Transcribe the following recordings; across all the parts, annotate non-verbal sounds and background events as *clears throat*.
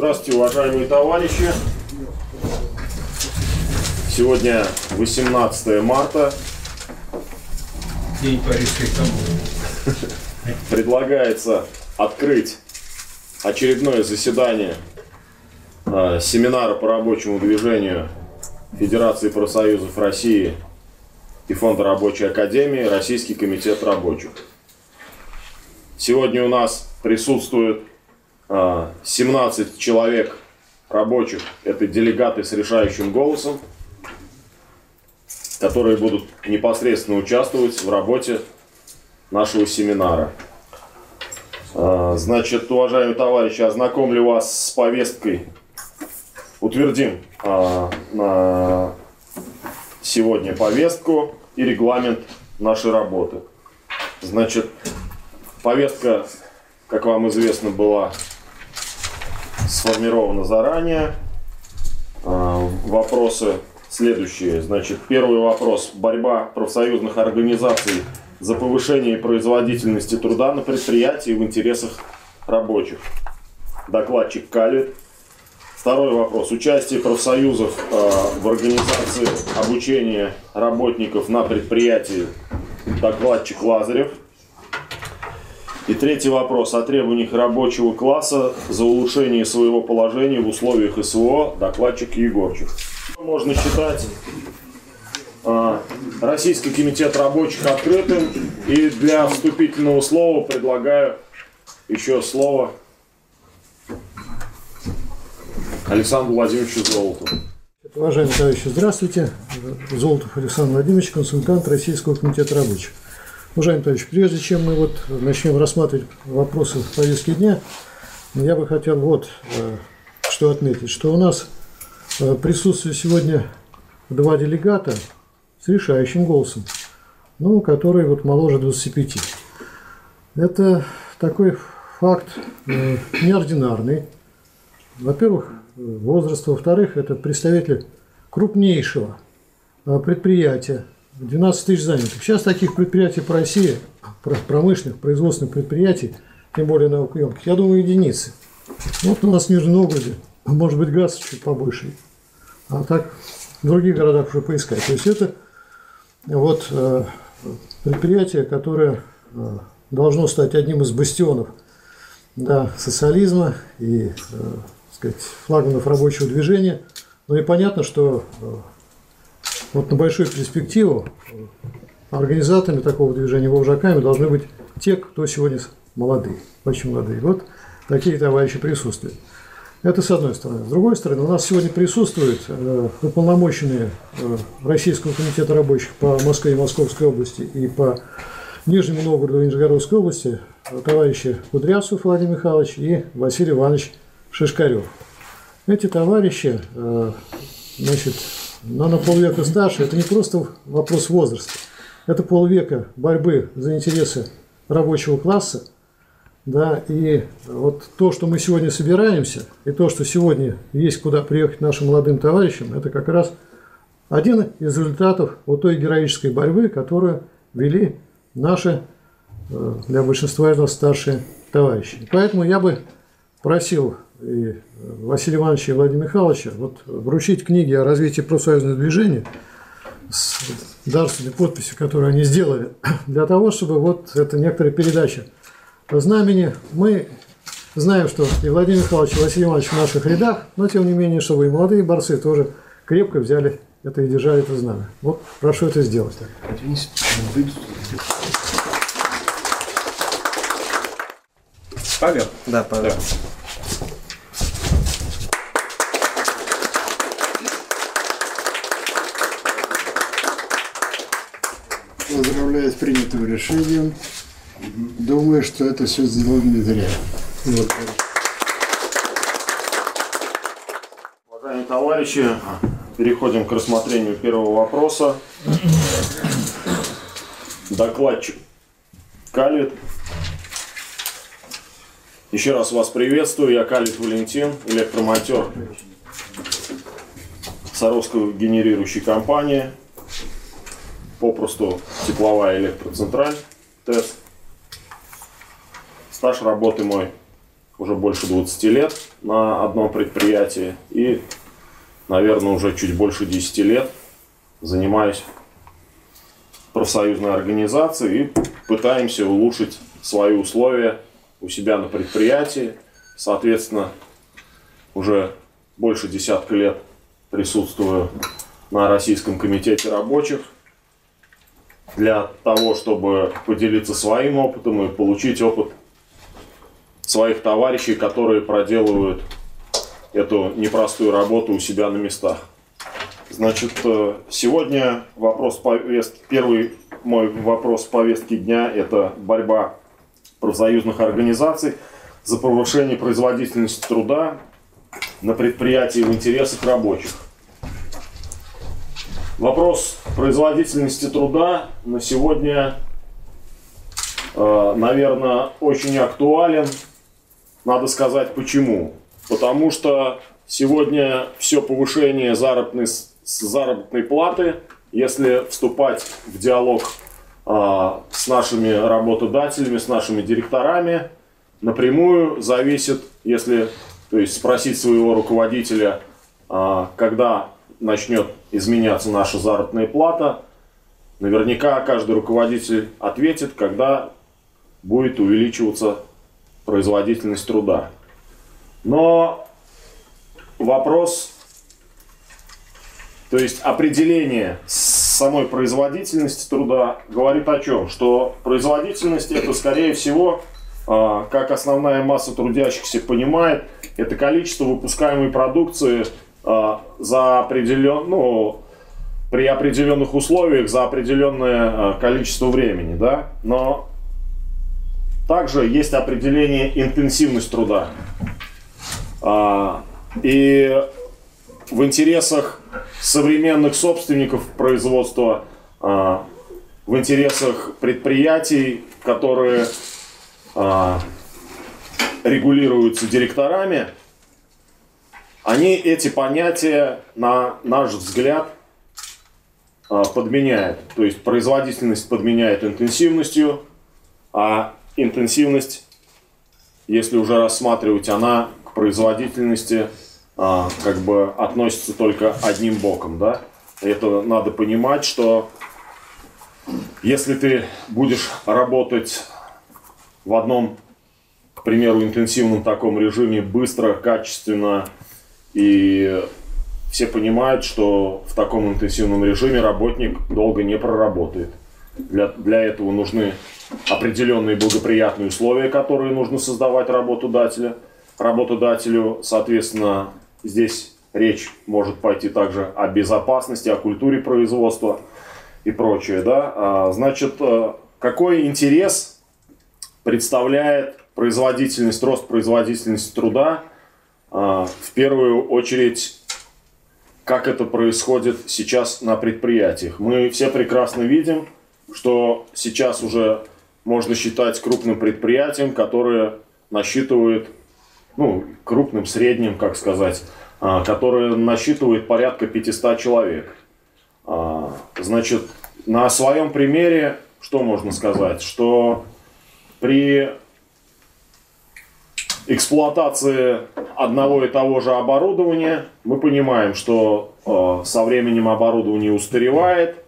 Здравствуйте, уважаемые товарищи. Сегодня 18 марта. День Парижской коммуны. Предлагается открыть очередное заседание э, семинара по рабочему движению Федерации профсоюзов России и Фонда рабочей академии Российский комитет рабочих. Сегодня у нас присутствует 17 человек рабочих, это делегаты с решающим голосом, которые будут непосредственно участвовать в работе нашего семинара. А, Значит, уважаемые товарищи, ознакомлю вас с повесткой. Утвердим а, на сегодня повестку и регламент нашей работы. Значит, повестка, как вам известно, была сформирована заранее. А, Вопросы следующие. Значит, первый вопрос. Борьба профсоюзных организаций за повышение производительности труда на предприятии в интересах рабочих. Докладчик Калит. Второй вопрос. Участие профсоюзов э, в организации обучения работников на предприятии. Докладчик Лазарев. И третий вопрос. О требованиях рабочего класса за улучшение своего положения в условиях СВО. Докладчик Егорчик. Можно считать а, Российский комитет рабочих открытым. И для вступительного слова предлагаю еще слово Александру Владимировичу Золоту. Уважаемые товарищи, здравствуйте. Золотов Александр Владимирович, консультант Российского комитета рабочих. Уважаемые товарищи, прежде чем мы вот начнем рассматривать вопросы повестки дня, я бы хотел вот э, что отметить, что у нас э, присутствует сегодня два делегата с решающим голосом, ну, которые вот моложе 25. Это такой факт э, неординарный. Во-первых, возраст, во-вторых, это представитель крупнейшего предприятия, 12 тысяч занятых. Сейчас таких предприятий по России, про- промышленных, производственных предприятий, тем более наукоемких, я думаю, единицы. Вот у нас в Нижнем Новгороде, может быть, газ чуть побольше, а так в других городах уже поискать. То есть это вот э, предприятие, которое э, должно стать одним из бастионов да, социализма и э, сказать, флагманов рабочего движения. Ну и понятно, что вот на большую перспективу организаторами такого движения, вожаками должны быть те, кто сегодня молодые, очень молодые. Вот такие товарищи присутствуют. Это с одной стороны. С другой стороны, у нас сегодня присутствуют э, уполномоченные э, Российского комитета рабочих по Москве и Московской области и по Нижнему Новгороду и Нижегородской области э, товарищи Кудрявцев Владимир Михайлович и Василий Иванович Шишкарев. Эти товарищи, э, значит, но на полвека старше, это не просто вопрос возраста, это полвека борьбы за интересы рабочего класса, да, и вот то, что мы сегодня собираемся, и то, что сегодня есть куда приехать нашим молодым товарищам, это как раз один из результатов вот той героической борьбы, которую вели наши, э, для большинства из нас старшие товарищи. Поэтому я бы просил и э, Василия Ивановича и Владимира Михайловича вот, вручить книги о развитии профсоюзного движения с дарственной подписью, которую они сделали, *clears throat* для того, чтобы вот это некоторая передача знамени. Мы знаем, что и Владимир Михайлович, и Василий Иванович в наших рядах, но тем не менее, чтобы и молодые борцы тоже крепко взяли это и держали это знамя. Вот прошу это сделать. Павел? Да, Павел. Поздравляю с принятым решением. Думаю, что это все сделано не зря. Вот. Уважаемые товарищи, переходим к рассмотрению первого вопроса. Докладчик Калит. Еще раз вас приветствую. Я Калит Валентин, электромонтер Саровской генерирующей компании. Попросту тепловая электроцентраль ТЭС. Стаж работы мой уже больше 20 лет на одном предприятии и, наверное, уже чуть больше 10 лет занимаюсь профсоюзной организацией и пытаемся улучшить свои условия у себя на предприятии. Соответственно, уже больше десятка лет присутствую на Российском комитете рабочих для того, чтобы поделиться своим опытом и получить опыт своих товарищей, которые проделывают эту непростую работу у себя на местах. Значит, э, сегодня вопрос повест... первый мой вопрос повестки дня – это борьба профсоюзных организаций за повышение производительности труда на предприятии в интересах рабочих. Вопрос производительности труда на сегодня, э, наверное, очень актуален. Надо сказать почему. Потому что сегодня все повышение заработной, заработной платы, если вступать в диалог э, с нашими работодателями, с нашими директорами, напрямую зависит, если то есть спросить своего руководителя, э, когда начнет изменяться наша заработная плата, наверняка каждый руководитель ответит, когда будет увеличиваться производительность труда. Но вопрос, то есть определение самой производительности труда говорит о чем? Что производительность это скорее всего, а, как основная масса трудящихся понимает, это количество выпускаемой продукции за определен, ну, при определенных условиях за определенное а, количество времени, да, но также есть определение интенсивность труда. А, и в интересах современных собственников производства, в интересах предприятий, которые регулируются директорами – они эти понятия, на наш взгляд, а, подменяют. То есть производительность подменяет интенсивностью, а интенсивность, если уже рассматривать, она к производительности а, как бы относится только одним боком. Да? Это надо понимать, что если ты будешь работать в одном, к примеру, интенсивном таком режиме быстро, качественно, и все понимают, что в таком интенсивном режиме работник долго не проработает. Для, для этого нужны определенные благоприятные условия, которые нужно создавать работодателя. Работодателю, соответственно, здесь речь может пойти также о безопасности, о культуре производства и прочее. Да? А, значит, э, какой интерес представляет производительность, рост производительности труда в первую очередь, как это происходит сейчас на предприятиях. Мы все прекрасно видим, что сейчас уже можно считать крупным предприятием, которое насчитывает, ну, крупным, средним, как сказать, а, которое насчитывает порядка 500 человек. А, значит, на своем примере что можно сказать? Что при эксплуатации одного и того же оборудования мы понимаем, что э, со временем оборудование устаревает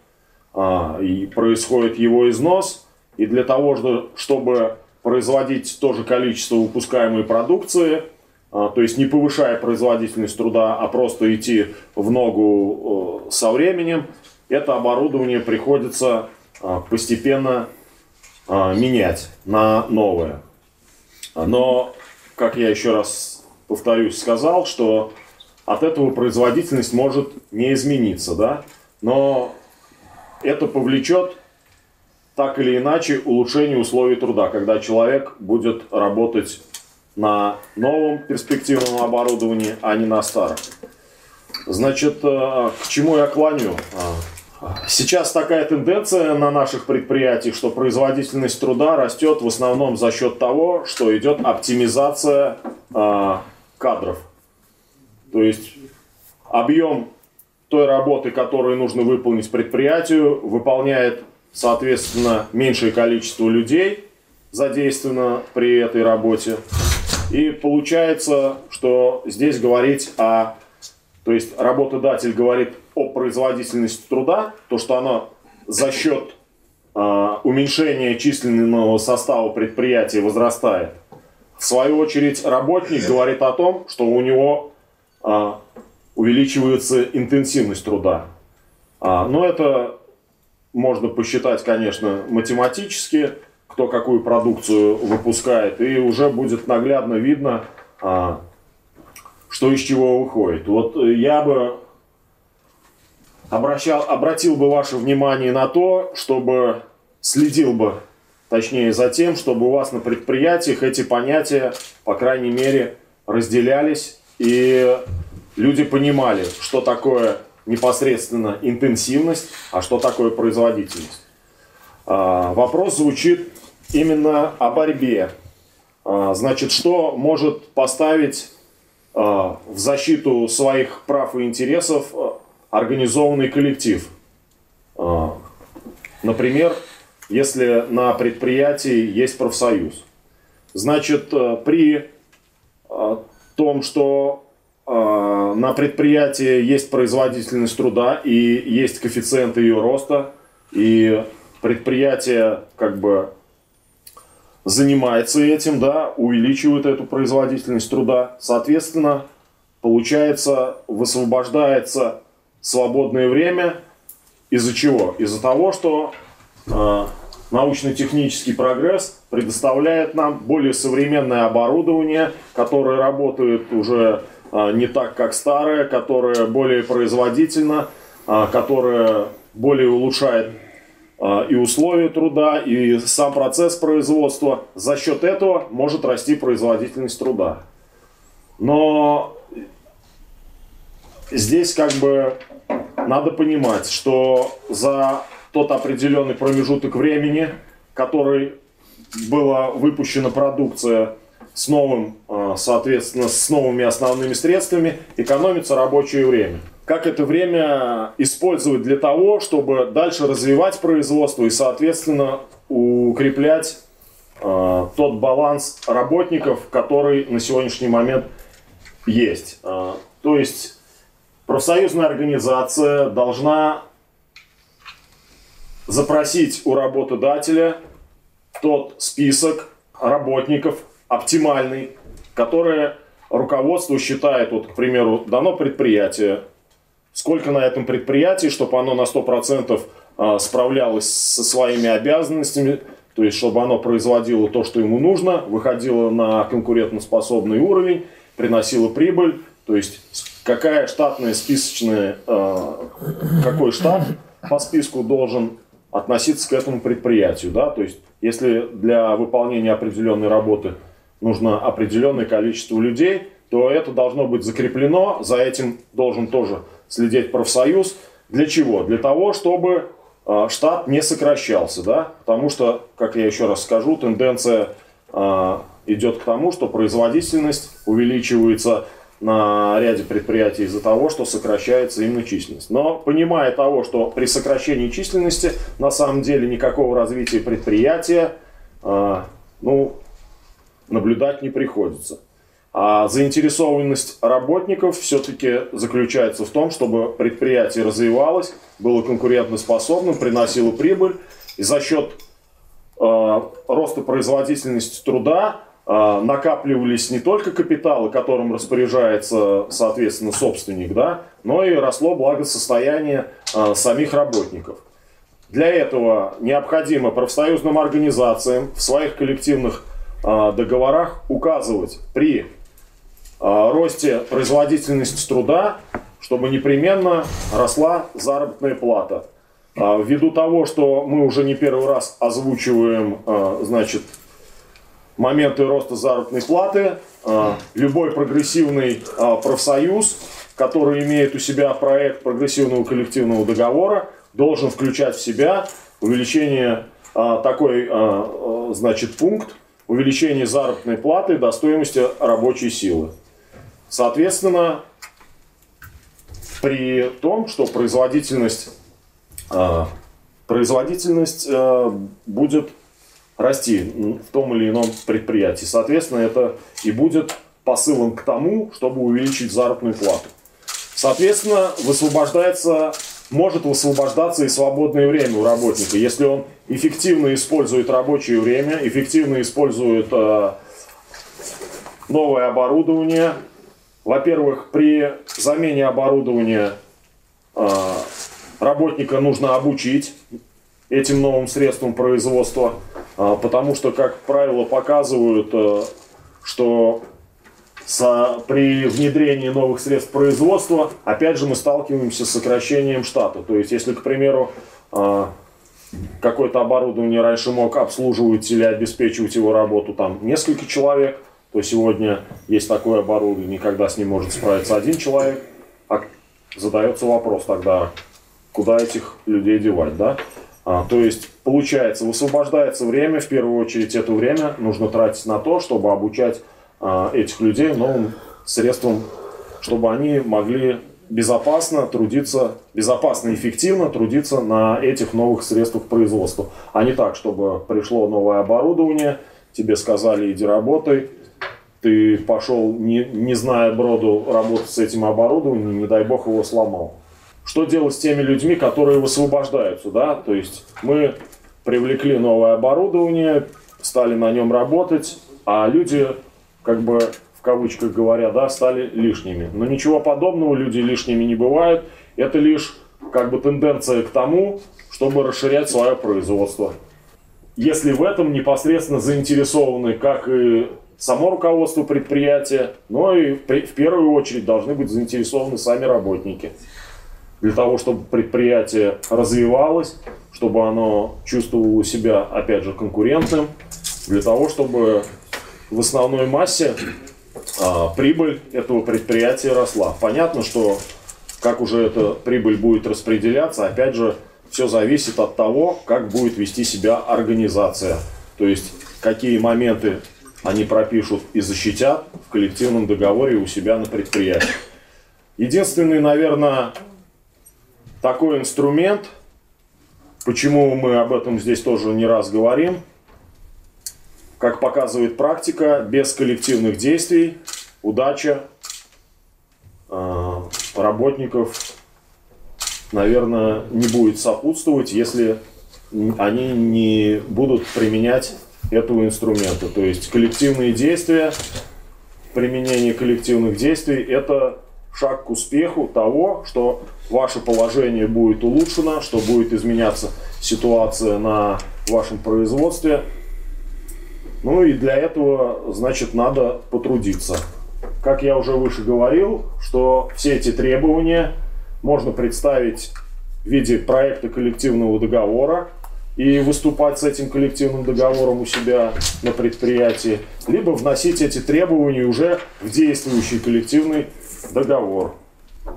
э, и происходит его износ. И для того, чтобы производить то же количество выпускаемой продукции, э, то есть не повышая производительность труда, а просто идти в ногу э, со временем, это оборудование приходится э, постепенно э, менять на новое. Но как я еще раз повторюсь, сказал, что от этого производительность может не измениться, да, но это повлечет так или иначе улучшение условий труда, когда человек будет работать на новом перспективном оборудовании, а не на старом. Значит, э, к чему я клоню? Сейчас такая тенденция на наших предприятиях, что производительность труда растет в основном за счет того, что идет оптимизация э, кадров. То есть объем той работы, которую нужно выполнить предприятию, выполняет, соответственно, меньшее количество людей задействовано при этой работе. И получается, что здесь говорить о... То есть работодатель говорит о производительности труда, то, что она за счет э, уменьшения численного состава предприятия возрастает. В свою очередь работник говорит о том, что у него э, увеличивается интенсивность труда. А, но это можно посчитать, конечно, математически, кто какую продукцию выпускает, и уже будет наглядно видно, а, что из чего выходит. Вот я бы обращал, обратил бы ваше внимание на то, чтобы следил бы, точнее, за тем, чтобы у вас на предприятиях эти понятия, по крайней мере, разделялись, и люди понимали, что такое непосредственно интенсивность, а что такое производительность. А, вопрос звучит именно о борьбе. А, значит, что может поставить в защиту своих прав и интересов организованный коллектив? Например, если на предприятии есть профсоюз. Значит, при том, что на предприятии есть производительность труда и есть коэффициент ее роста, и предприятие как бы занимается этим, да, увеличивает эту производительность труда. Соответственно, получается, высвобождается свободное время из-за чего? Из-за того, что э, научно-технический прогресс предоставляет нам более современное оборудование, которое работает уже а, не так, как старая, которая более производительна, а, которая более улучшает и условия труда, и сам процесс производства. За счет этого может расти производительность труда. Но здесь как бы надо понимать, что за тот определенный промежуток времени, который была выпущена продукция с новым, а, соответственно, с новыми основными средствами, экономится рабочее время. Как это время использовать для того, чтобы дальше развивать производство и, соответственно, укреплять э, тот баланс работников, который на сегодняшний момент есть. Э, то есть профсоюзная организация должна запросить у работодателя тот список работников, оптимальный, которое руководство считает, вот, к примеру, дано предприятие, сколько на этом предприятии, чтобы оно на 100% а, справлялось со своими обязанностями, то есть чтобы оно производило то, что ему нужно, выходило на конкурентоспособный уровень, приносило прибыль, то есть какая штатная списочная, а, какой штат по списку должен относиться к этому предприятию, да, то есть если для выполнения определенной работы нужно определенное количество людей, то это должно быть закреплено, за этим должен тоже следить профсоюз. Для чего? Для того, чтобы э, штат не сокращался, да, потому что, как я еще раз скажу, тенденция э, идет к тому, что производительность увеличивается на ряде предприятий из-за того, что сокращается именно численность. Но понимая того, что при сокращении численности на самом деле никакого развития предприятия, э, ну, наблюдать не приходится. А заинтересованность работников все-таки заключается в том, чтобы предприятие развивалось, было конкурентоспособным, приносило прибыль. И за счет э, роста производительности труда э, накапливались не только капиталы, которым распоряжается, соответственно, собственник, да, но и росло благосостояние э, самих работников. Для этого необходимо профсоюзным организациям в своих коллективных а, договорах указывать при росте производительности труда, чтобы непременно росла заработная плата. А, ввиду того, что мы уже не первый раз озвучиваем значит, моменты роста заработной платы, любой прогрессивный профсоюз, который имеет у себя проект прогрессивного коллективного договора, должен включать в себя увеличение такой значит, пункт увеличение заработной платы до стоимости рабочей силы. Соответственно, при том, что производительность, э, производительность э, будет расти в том или ином предприятии. Соответственно, это и будет посылом к тому, чтобы увеличить заработную плату. Соответственно, высвобождается, может высвобождаться и свободное время у работника, если он эффективно использует рабочее время, эффективно использует э, новое оборудование. Во-первых, при замене оборудования э, работника нужно обучить этим новым средствам производства, э, потому что, как правило, показывают, э, что при внедрении новых средств производства, опять же, мы сталкиваемся с сокращением штата. То есть, если, к примеру, какое-то оборудование раньше мог обслуживать или обеспечивать его работу там несколько человек, то сегодня есть такое оборудование, когда с ним может справиться один человек, а задается вопрос тогда, куда этих людей девать, да? А, то есть, получается, высвобождается время, в первую очередь это время нужно тратить на то, чтобы обучать а, этих людей новым средствам, чтобы они могли безопасно трудиться, безопасно и эффективно трудиться на этих новых средствах производства. А не так, чтобы пришло новое оборудование, тебе сказали иди работай, ты пошел, не, не зная броду, работать с этим оборудованием, не дай бог его сломал. Что делать с теми людьми, которые высвобождаются, да? То есть мы привлекли новое оборудование, стали на нем работать, а люди, как бы в кавычках говоря, да, стали лишними. Но ничего подобного, люди лишними не бывают. Это лишь как бы тенденция к тому, чтобы расширять свое производство. Если в этом непосредственно заинтересованы как и само руководство предприятия, но и в первую очередь должны быть заинтересованы сами работники. Для того, чтобы предприятие развивалось, чтобы оно чувствовало себя, опять же, конкурентным, для того, чтобы в основной массе а, прибыль этого предприятия росла. Понятно, что как уже эта прибыль будет распределяться, опять же, все зависит от того, как будет вести себя организация. То есть, какие моменты они пропишут и защитят в коллективном договоре у себя на предприятии. Единственный, наверное, такой инструмент, почему мы об этом здесь тоже не раз говорим, как показывает практика, без коллективных действий удача э, работников, наверное, не будет сопутствовать, если они не будут применять этого инструмента. То есть коллективные действия, применение коллективных действий – это шаг к успеху того, что ваше положение будет улучшено, что будет изменяться ситуация на вашем производстве. Ну и для этого, значит, надо потрудиться. Как я уже выше говорил, что все эти требования можно представить в виде проекта коллективного договора, и выступать с этим коллективным договором у себя на предприятии, либо вносить эти требования уже в действующий коллективный договор.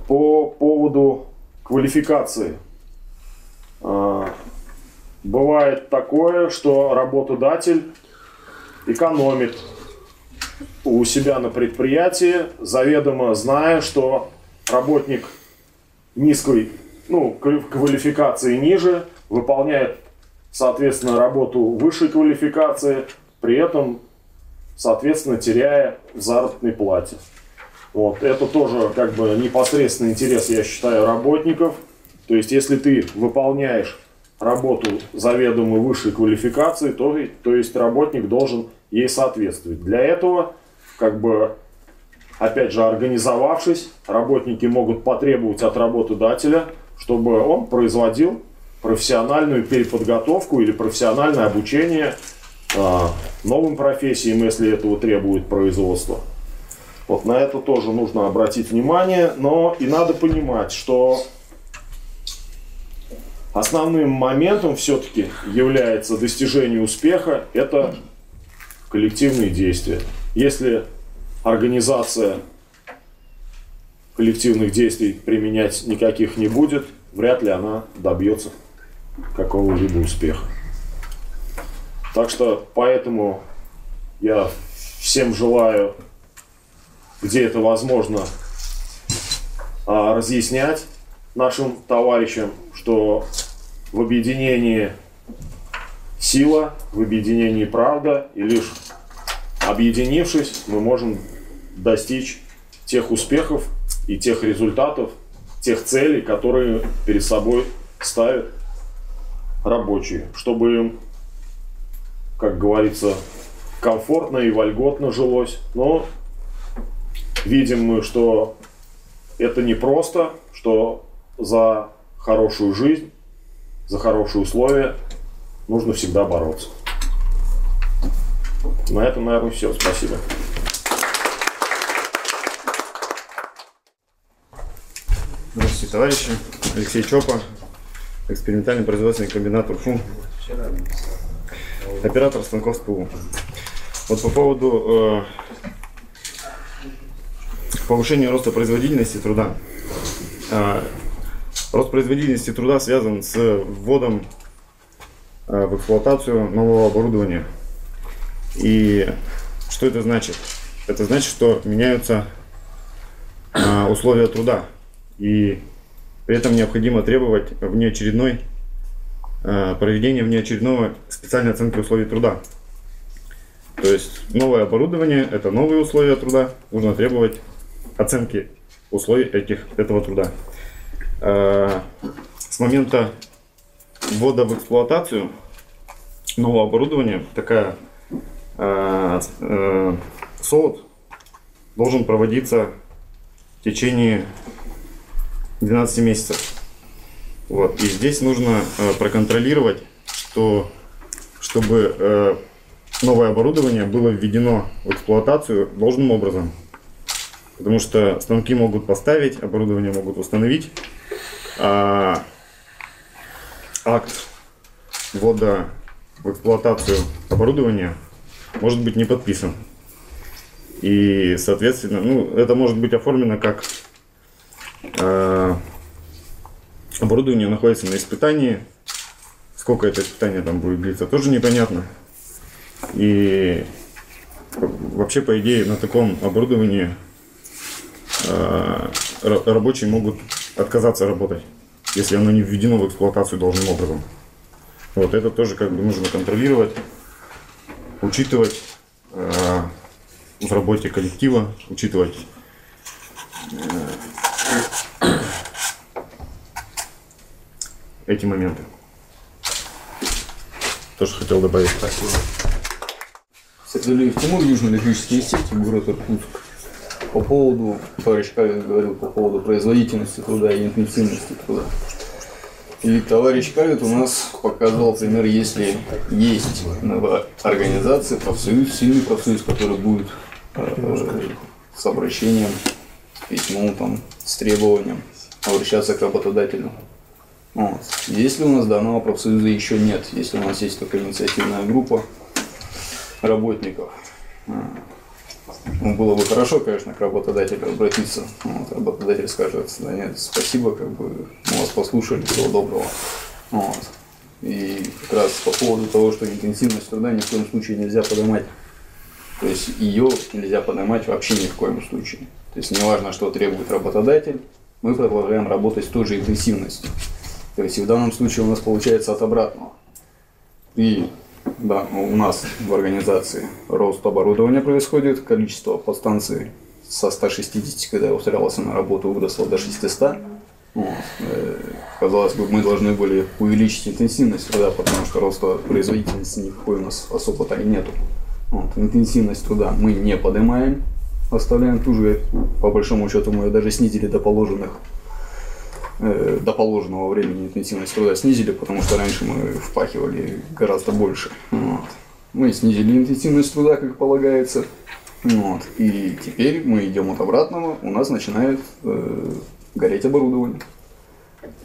По поводу квалификации. А, бывает такое, что работодатель экономит у себя на предприятии, заведомо зная, что работник низкой ну, квалификации ниже выполняет соответственно, работу высшей квалификации, при этом, соответственно, теряя в заработной плате. Вот. Это тоже как бы непосредственный интерес, я считаю, работников. То есть, если ты выполняешь работу заведомо высшей квалификации, то, то есть работник должен ей соответствовать. Для этого, как бы, опять же, организовавшись, работники могут потребовать от работодателя, чтобы он производил профессиональную переподготовку или профессиональное обучение э, новым профессиям, если этого требует производство. Вот на это тоже нужно обратить внимание, но и надо понимать, что основным моментом все-таки является достижение успеха, это коллективные действия. Если организация коллективных действий применять никаких не будет, вряд ли она добьется какого-либо успеха. Так что поэтому я всем желаю, где это возможно, а, разъяснять нашим товарищам, что в объединении сила, в объединении правда, и лишь объединившись, мы можем достичь тех успехов и тех результатов, тех целей, которые перед собой ставят рабочие, чтобы им, как говорится, комфортно и вольготно жилось. Но видим мы, что это не просто, что за хорошую жизнь, за хорошие условия нужно всегда бороться. На этом, наверное, все. Спасибо. Здравствуйте, товарищи. Алексей Чопа, экспериментальный производственный комбинат УРФУ, оператор станков СПУ. Вот по поводу э, повышения роста производительности труда. Э, рост производительности труда связан с вводом э, в эксплуатацию нового оборудования. И что это значит? Это значит, что меняются э, условия труда. И при этом необходимо требовать внеочередной э, проведения внеочередного специальной оценки условий труда. То есть новое оборудование – это новые условия труда, нужно требовать оценки условий этих, этого труда. Э, С момента ввода в эксплуатацию нового оборудования такая э, СОУТ должен проводиться в течение 12 месяцев. Вот. И здесь нужно э, проконтролировать, что, чтобы э, новое оборудование было введено в эксплуатацию должным образом. Потому что станки могут поставить, оборудование могут установить, а акт ввода в эксплуатацию оборудования может быть не подписан. И, соответственно, ну, это может быть оформлено как оборудование находится на испытании. Сколько это испытание там будет длиться, тоже непонятно. И вообще, по идее, на таком оборудовании э, ра- рабочие могут отказаться работать, если оно не введено в эксплуатацию должным образом. Вот это тоже как бы нужно контролировать, учитывать э, в работе коллектива, учитывать эти моменты. Тоже хотел добавить. Спасибо. Сергей Тимур, Южный электрический институт, город Иркутск. По поводу, товарищ Кавин говорил по поводу производительности труда и интенсивности труда. И товарищ Кавит у нас показал пример, если есть в организации профсоюз, сильный профсоюз, который будет э, с обращением, письмом, там, с требованием обращаться к работодателю. Вот. Если у нас данного профсоюза еще нет, если у нас есть только инициативная группа работников, ну, было бы хорошо, конечно, к работодателю обратиться. Вот, работодатель скажет, да нет, спасибо, как бы мы вас послушали, всего доброго. Вот. И как раз по поводу того, что интенсивность труда ни в коем случае нельзя поднимать. То есть ее нельзя поднимать вообще ни в коем случае. То есть неважно, что требует работодатель, мы продолжаем работать с той же интенсивностью. То есть и в данном случае у нас получается от обратного. И да, у нас в организации рост оборудования происходит, количество подстанций со 160, когда я устраивался на работу, выросло до 600. Вот. Э, Казалось бы, мы должны были увеличить интенсивность труда, потому что роста производительности никакой у нас особо-то и нету. Вот. Интенсивность труда мы не поднимаем, оставляем ту же, по большому счету мы ее даже снизили до положенных до положенного времени интенсивность труда снизили, потому что раньше мы впахивали гораздо больше. Вот. Мы снизили интенсивность труда, как полагается. Вот. И теперь мы идем от обратного, у нас начинает э, гореть оборудование.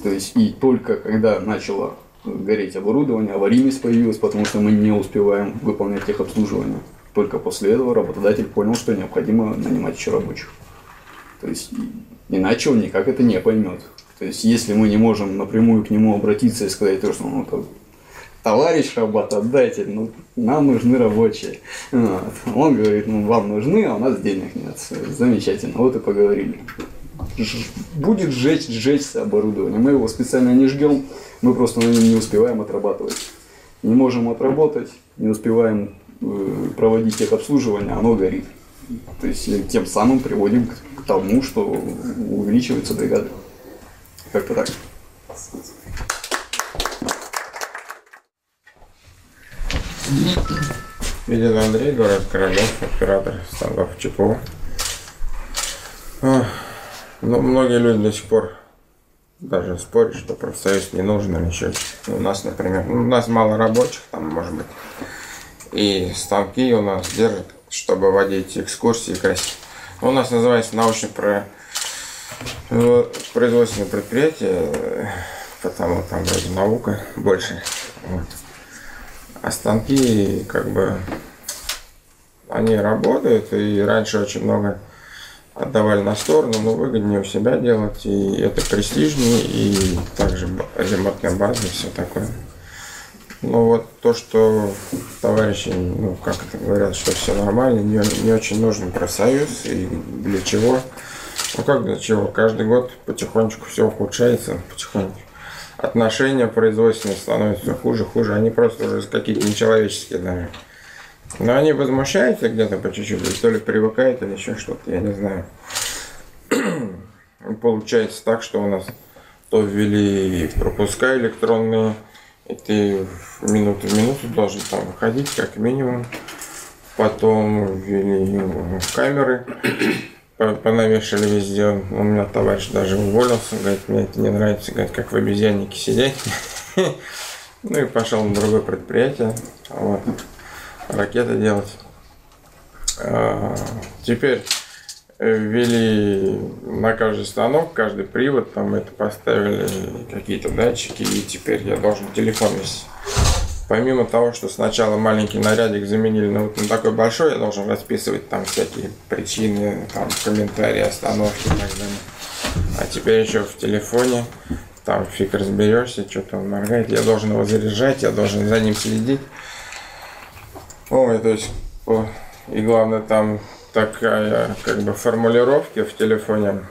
То есть и только когда начало гореть оборудование, аварийность появилась, потому что мы не успеваем выполнять техобслуживание. Только после этого работодатель понял, что необходимо нанимать еще рабочих. То есть иначе он никак это не поймет. То есть если мы не можем напрямую к нему обратиться и сказать, то, что ну, то, товарищ работодатель, ну, нам нужны рабочие. Вот. Он говорит, ну, вам нужны, а у нас денег нет. Замечательно, вот и поговорили. Ж- Будет сжечь, сжечь оборудование. Мы его специально не жгем, мы просто на нем не успеваем отрабатывать. Не можем отработать, не успеваем э, проводить техобслуживание, оно горит. То есть тем самым приводим к тому, что увеличивается бригада. Как-то так. Виден Андрей, город Королев, оператор станков ЧПО. Ах, Ну, многие люди до сих пор даже спорят, что профсоюз не нужен или еще. что-то. У нас, например, ну, у нас мало рабочих, там, может быть, и станки у нас держат, чтобы водить экскурсии красиво. Ну, У нас называется научно про э, производственное предприятие, потому там вроде наука больше. Вот. А станки, как бы, они работают, и раньше очень много отдавали на сторону, но выгоднее у себя делать, и это престижнее, и также ремонтная база, и все такое. Ну вот то, что товарищи, ну как это говорят, что все нормально, не, не очень нужен профсоюз, и для чего? Ну как для чего? Каждый год потихонечку все ухудшается, потихоньку. Отношения производственные становятся хуже, хуже. Они просто уже какие-то нечеловеческие даже. Но они возмущаются где-то по чуть-чуть, то ли привыкают, или еще что-то, я не знаю. Получается так, что у нас то ввели пропуска электронные, и ты минуту в минуту должен там выходить, как минимум. Потом ввели камеры, по- понавешали везде. У меня товарищ даже уволился, говорит, мне это не нравится, говорит, как в обезьяннике сидеть. *laughs* Ну и пошел на другое предприятие, вот, ракеты делать. А, Теперь э, ввели на каждый станок, каждый привод, там это поставили какие-то датчики, и теперь я должен телефон вести. Помимо того, что сначала маленький нарядик заменили на вот на такой большой, я должен расписывать там всякие причины, там комментарии, остановки и так далее. А теперь еще в телефоне, там фиг разберешься, что-то он моргает, я должен его заряжать, я должен за ним следить. Ой, то есть, и главное там такая как бы формулировки в телефоне,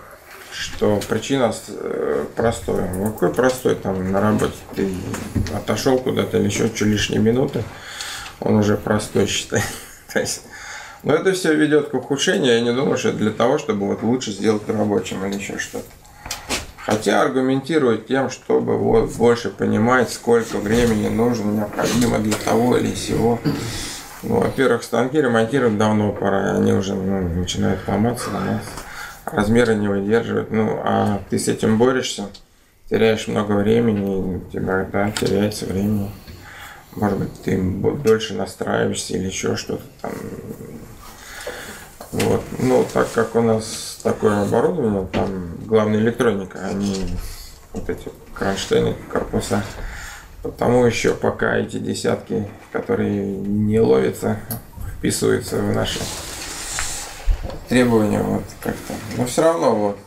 что причина э, простой. Ну, какой простой там на работе? Ты отошел куда-то или еще что лишние минуты, он уже простой *laughs* считай. То есть, но это все ведет к ухудшению. Я не думаю, что это для того, чтобы вот лучше сделать рабочим или еще что-то. Хотя аргументируют тем, чтобы вот больше понимать, сколько времени нужно, необходимо для того или сего. Ну, во-первых, станки ремонтировать давно пора, они уже ну, начинают ломаться, ломаться. Размеры не выдерживают. Ну, а ты с этим борешься, теряешь много времени, у тебя, да, теряется время. Может быть, ты дольше настраиваешься или еще что-то там. Вот. Ну, так как у нас такое оборудование, там главная электроника, они вот эти кронштейны, корпуса. Потому еще пока эти десятки, которые не ловятся, вписываются в наши требования, вот как-то. Но все равно вот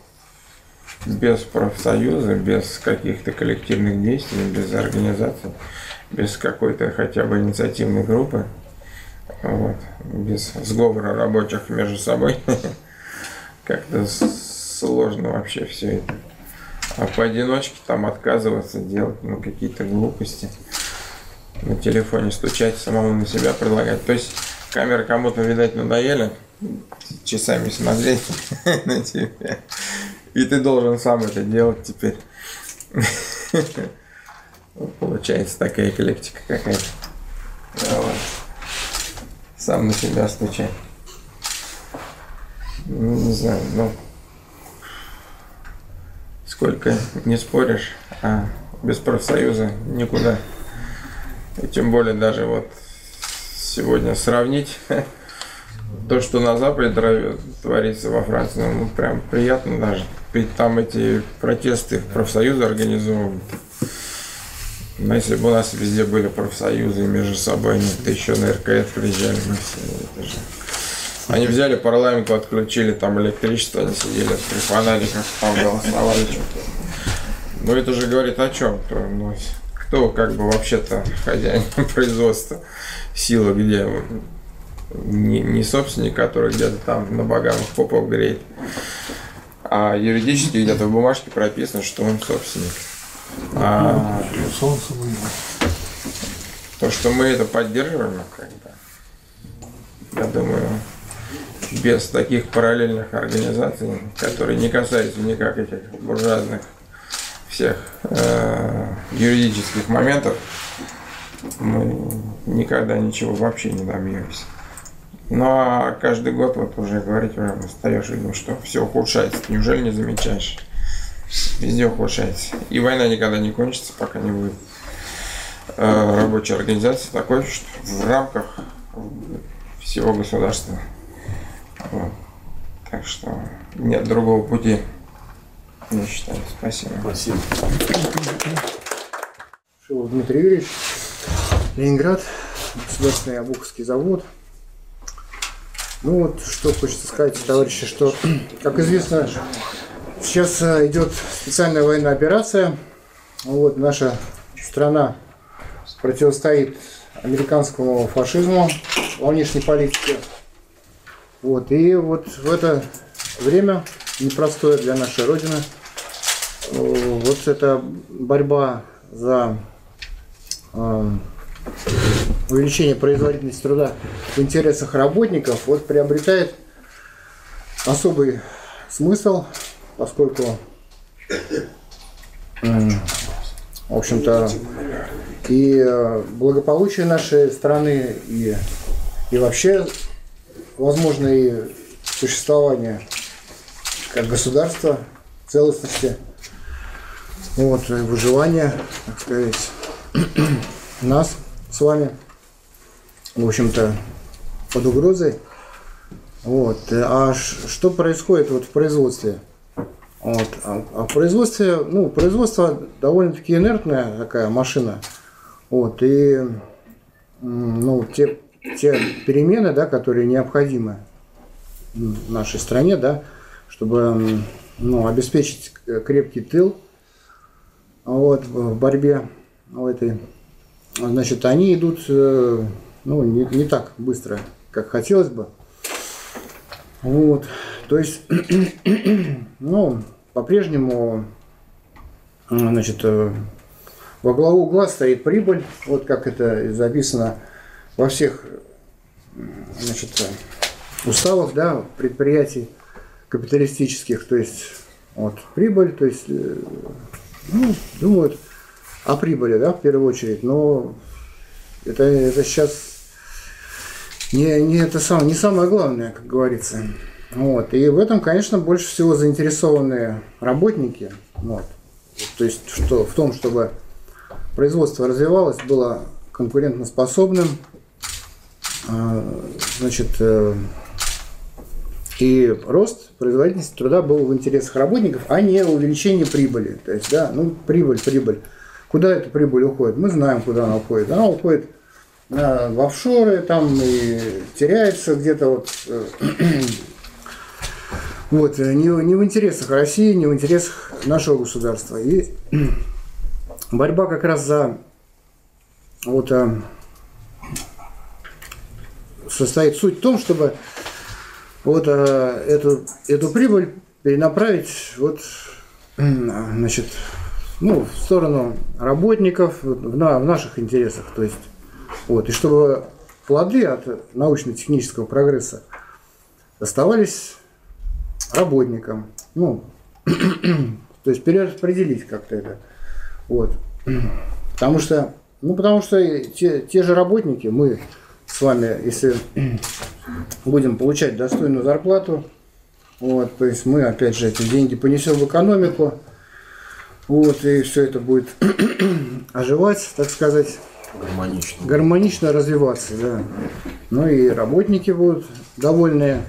без профсоюза, без каких-то коллективных действий, без организации, без какой-то хотя бы инициативной группы, вот, без сговора рабочих между собой, *laughs* как-то сложно вообще все это. А поодиночке там отказываться делать, ну, какие-то глупости. На телефоне стучать, самому на себя предлагать. То есть камеры кому-то, видать, надоели часами смотреть *laughs* на тебя. И ты должен сам это делать теперь. *laughs* Получается такая эклектика какая-то. Вот. Сам на себя стучать. Ну, не знаю, ну, сколько не споришь, а без профсоюза никуда. И тем более даже вот сегодня сравнить *laughs* то, что на Западе творится во Франции, ну, прям приятно даже. Ведь там эти протесты профсоюзы организовывают. Но если бы у нас везде были профсоюзы между собой, они то еще на РКФ приезжали мы все. Это же... Они взяли парламент, отключили там электричество, они сидели при фонариках, там голосовали что-то. Ну это же говорит о чем? Ну, кто как бы вообще-то хозяин *laughs* производства, сила где? Не, не собственник, который где-то там на богамах попов греет, а юридически где-то в бумажке прописано, что он собственник. А. То, что мы это поддерживаем, как бы, я думаю, без таких параллельных организаций, которые не касаются никак этих буржуазных всех э, юридических моментов, мы никогда ничего вообще не добьемся. Ну а каждый год, вот уже говорить, уже устаешь, и думаешь, что все ухудшается. Неужели не замечаешь? Везде ухудшается. И война никогда не кончится, пока не будет э, рабочей организации такой, что в рамках всего государства. Вот. Так что нет другого пути, я считаю. Спасибо. Спасибо. Шилов Дмитрий Юрьевич, Ленинград, государственный Обуховский завод. Ну вот, что хочется сказать, товарищи, что, *clears throat* как известно, сейчас э, идет специальная военная операция. Вот, наша страна противостоит американскому фашизму внешней политике. Вот, и вот в это время непростое для нашей Родины, э, вот эта борьба за э, увеличение производительности труда в интересах работников вот приобретает особый смысл, поскольку, в общем-то, и э, благополучие нашей страны, и, и вообще возможно и существование как государства, целостности, вот, и выживание, так сказать, *clears throat* нас с вами, в общем-то, под угрозой. Вот. А что происходит вот в производстве? Вот. А а в производстве, ну, производство довольно-таки инертная такая машина. Вот. И ну, те, те перемены, да, которые необходимы нашей стране, да, чтобы ну, обеспечить крепкий тыл вот, в борьбе в этой значит, они идут э, ну, не, не так быстро, как хотелось бы. Вот. То есть, *clears throat* ну, по-прежнему, значит, э, во главу угла стоит прибыль, вот как это записано во всех значит, уставах да, предприятий капиталистических, то есть вот, прибыль, то есть, э, ну, думают, о прибыли, да, в первую очередь, но это, это сейчас не, не, это сам, не самое главное, как говорится. Вот. И в этом, конечно, больше всего заинтересованы работники. Вот. То есть что, в том, чтобы производство развивалось, было конкурентоспособным, а, значит, э, и рост производительности труда был в интересах работников, а не увеличение прибыли. То есть, да, ну, прибыль, прибыль. Куда эта прибыль уходит? Мы знаем, куда она уходит. Она уходит э, в офшоры, там и теряется где-то вот. э, *clears throat* Вот, э, не, не в интересах России, не в интересах нашего государства. И *clears throat* борьба как раз за вот э, состоит суть в том, чтобы вот э, эту, эту прибыль перенаправить вот, *clears throat* значит, ну, в сторону работников, в, на- в наших интересах. То есть, вот, и чтобы плоды от научно-технического прогресса оставались работникам. Ну, *clears throat* то есть перераспределить как-то это. Вот. Потому что, ну, потому что те, те же работники, мы с вами, если *clears throat* будем получать достойную зарплату, вот, то есть мы, опять же, эти деньги понесем в экономику, вот, и все это будет *clears throat* оживать, так сказать, Гармонично. гармонично развиваться, да. Ну и работники будут довольные,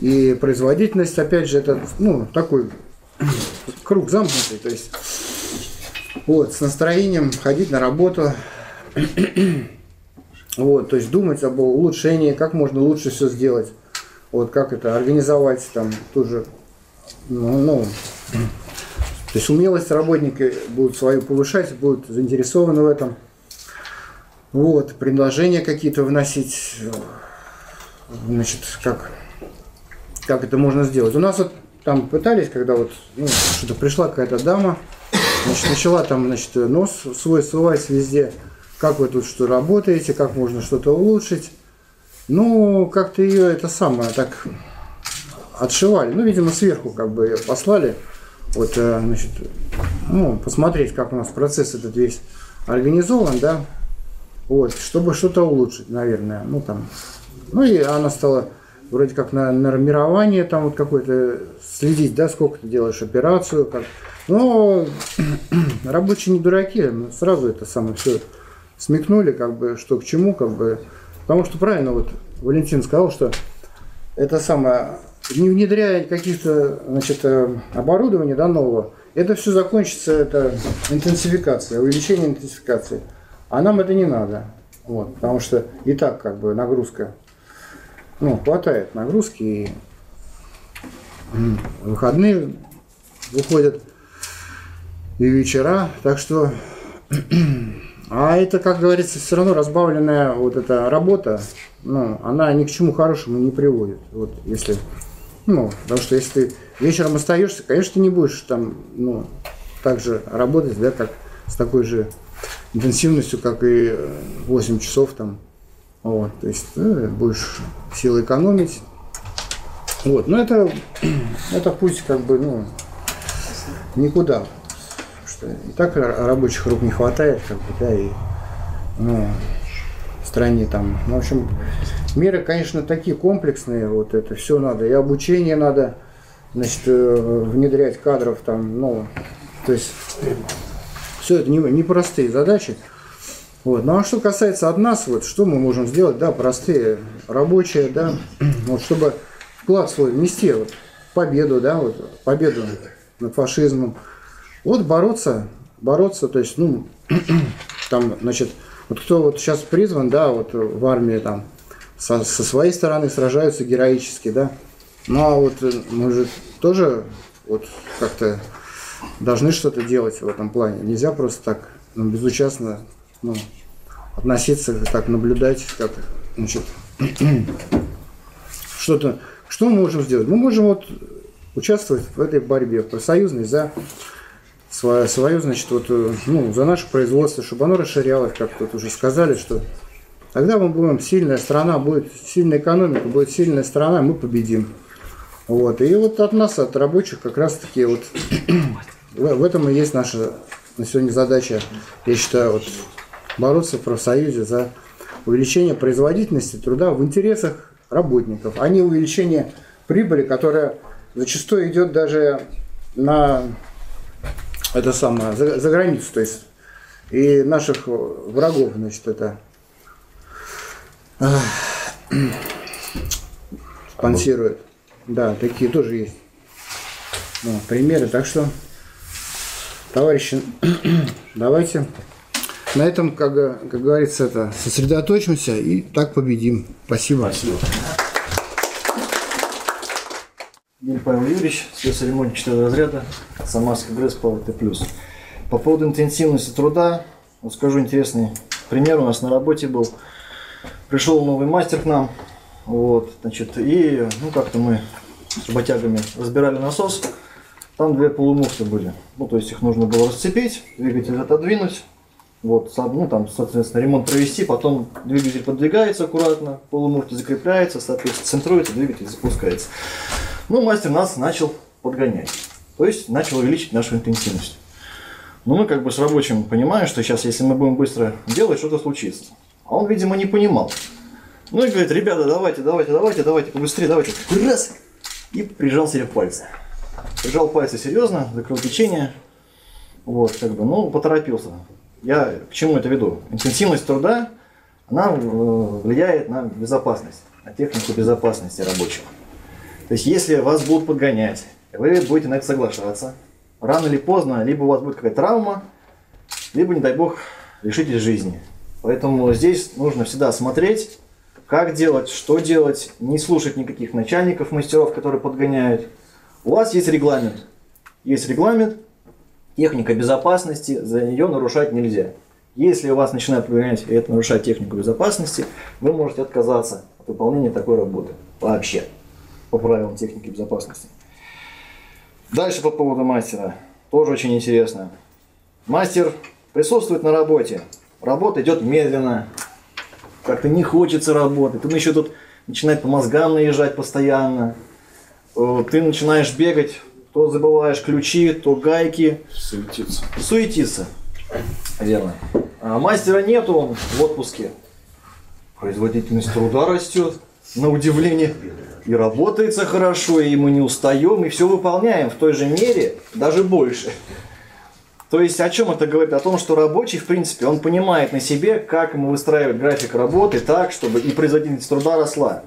и производительность, опять же, это, ну, такой *clears throat* круг замкнутый, то есть, вот, с настроением ходить на работу, *clears throat* вот, то есть думать об улучшении, как можно лучше все сделать, вот, как это организовать, там, тоже, ну, ну, *clears throat* то есть умелость работника будут свою повышать, будут заинтересованы в этом. Вот, предложения какие-то вносить, значит, как, как это можно сделать. У нас вот там пытались, когда вот ну, что-то пришла какая-то дама, значит, начала там, значит, нос свой сувать везде, как вы тут что работаете, как можно что-то улучшить. Ну, как-то ее это самое так отшивали. Ну, видимо, сверху как бы её послали. Вот, э, значит, ну, посмотреть, как у нас процесс этот весь организован, да. Вот, чтобы что-то улучшить, наверное. Ну, там. Ну, и она стала вроде как на нормирование там вот какое-то следить, да, сколько ты делаешь операцию, как. Но *clears throat* рабочие не дураки, ну, сразу это самое все смекнули, как бы, что к чему, как бы. Потому что правильно вот Валентин сказал, что это самое, не внедряя каких-то, значит, э, оборудования, да, нового, это все закончится, это интенсификация, увеличение интенсификации. А нам это не надо. Вот, потому что и так как бы нагрузка, ну, хватает нагрузки, и выходные выходят, и вечера, так что *clears throat* а это, как говорится, все равно разбавленная вот эта работа, ну, она ни к чему хорошему не приводит. Вот если, ну, потому что если ты вечером остаешься, конечно, ты не будешь там, ну, так же работать, да, как с такой же интенсивностью, как и э, 8 часов там. Вот, то есть э, будешь силы экономить. Вот, но это, *clears throat* это путь как бы, ну, никуда. Что и так ра- рабочих рук не хватает, как бы, да, и ну, в стране там. Ну, в общем, меры, конечно, такие комплексные, вот это все надо. И обучение надо, значит, э, внедрять кадров там, ну, то есть все это не- непростые задачи. Вот. Ну а что касается от нас, вот что мы можем сделать, да, простые, рабочие, да, *clears throat* вот чтобы вклад свой внести, вот, победу, да, вот, победу над фашизмом. Вот бороться, бороться, то есть, ну, *clears throat* там, значит, вот кто вот сейчас призван, да, вот в армии там со, со своей стороны сражаются героически, да. Ну а вот э, мы же тоже вот как-то должны что-то делать в этом плане. Нельзя просто так ну, безучастно ну, относиться, так наблюдать, как значит, *clears throat* что-то. Что мы можем сделать? Мы можем вот участвовать в этой борьбе профсоюзной за свое, свое значит, вот, э, ну, за наше производство, чтобы оно расширялось, как тут уже сказали, что тогда мы будем сильная страна, будет сильная экономика, будет сильная страна, мы победим. Вот. И вот от нас, от рабочих, как раз таки вот в, этом и есть наша на сегодня задача, я считаю, вот, бороться в профсоюзе за увеличение производительности труда в интересах работников, а не увеличение прибыли, которая зачастую идет даже на это самое, за, за границу, то есть и наших врагов, значит, это спонсирует. Да, такие тоже есть ну, примеры. Так что, товарищи, *clears throat* давайте на этом, как, как говорится, это сосредоточимся и так победим. Спасибо. Гиль Павел Юрьевич, слесарь-ремонтник 4 разряда, Самарский ГРЭС Павел Т+. По поводу интенсивности труда, вот скажу интересный пример. У нас на работе был, пришел новый мастер к нам, вот, значит, и, ну, как-то мы с работягами разбирали насос, там две полумуфты были, ну, то есть их нужно было расцепить, двигатель отодвинуть, вот, ну, там, соответственно, ремонт провести, потом двигатель подвигается аккуратно, полумуфта закрепляется, соответственно, центруется, двигатель запускается. Ну, мастер нас начал подгонять. То есть начал увеличить нашу интенсивность. Но мы как бы с рабочим понимаем, что сейчас, если мы будем быстро делать, что-то случится. А он, видимо, не понимал. Ну и говорит, ребята, давайте, давайте, давайте, давайте, побыстрее, давайте. Раз! И прижал себе пальцы. Прижал пальцы серьезно, закрыл печенье. Вот, как бы, ну, поторопился. Я к чему это веду? Интенсивность труда, она э, влияет на безопасность, на технику безопасности рабочего. То есть, если вас будут подгонять, вы будете на это соглашаться, рано или поздно, либо у вас будет какая-то травма, либо, не дай бог, лишитесь жизни. Поэтому здесь нужно всегда смотреть, как делать, что делать, не слушать никаких начальников, мастеров, которые подгоняют. У вас есть регламент. Есть регламент, техника безопасности, за нее нарушать нельзя. Если у вас начинают подгонять и это нарушает технику безопасности, вы можете отказаться от выполнения такой работы. Вообще по правилам техники безопасности. Дальше по поводу мастера. Тоже очень интересно. Мастер присутствует на работе. Работа идет медленно, как-то не хочется работать. Ты еще тут начинает по мозгам наезжать постоянно. Э, Ты начинаешь бегать, то забываешь ключи, то гайки. Суетиться. Суетиться. Верно. А мастера нету, он в отпуске. Производительность труда растет, на удивление. И работается хорошо, и мы не устаем, и все выполняем в той же мере, даже больше. То есть о чем это говорит? О том, что рабочий, в принципе, он понимает на себе, как ему выстраивать график работы так, чтобы и производительность труда росла.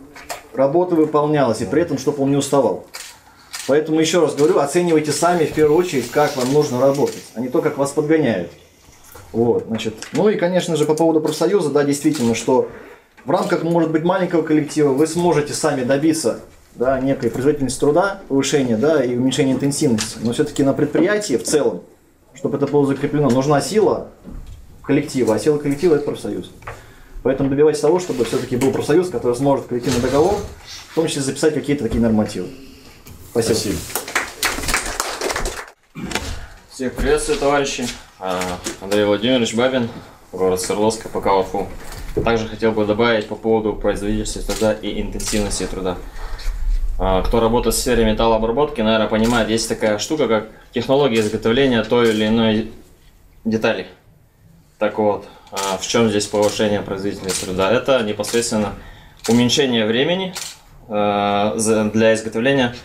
Работа выполнялась, и при этом, чтобы он не уставал. Поэтому еще раз говорю, оценивайте сами в первую очередь, как вам нужно работать, а не то, как вас подгоняют. Вот, значит. Ну и, конечно же, по поводу профсоюза, да, действительно, что в рамках, может быть, маленького коллектива вы сможете сами добиться да, некой производительности труда, повышения да, и уменьшения интенсивности. Но все-таки на предприятии в целом, чтобы это было закреплено, нужна сила коллектива, а сила коллектива – это профсоюз. Поэтому добивайтесь того, чтобы все-таки был профсоюз, который сможет коллективный договор, в том числе записать какие-то такие нормативы. Спасибо. Спасибо. Всех приветствую, товарищи. А, Андрей Владимирович Бабин, город Свердловск, ПК. Также хотел бы добавить по поводу производительности труда и интенсивности труда. А, Кто работает в сфере металлообработки, наверное, понимает, есть такая штука, как технология изготовления той или иной детали. Так вот, а, в чем здесь повышение производительности труда? Это непосредственно уменьшение времени за- для изготовления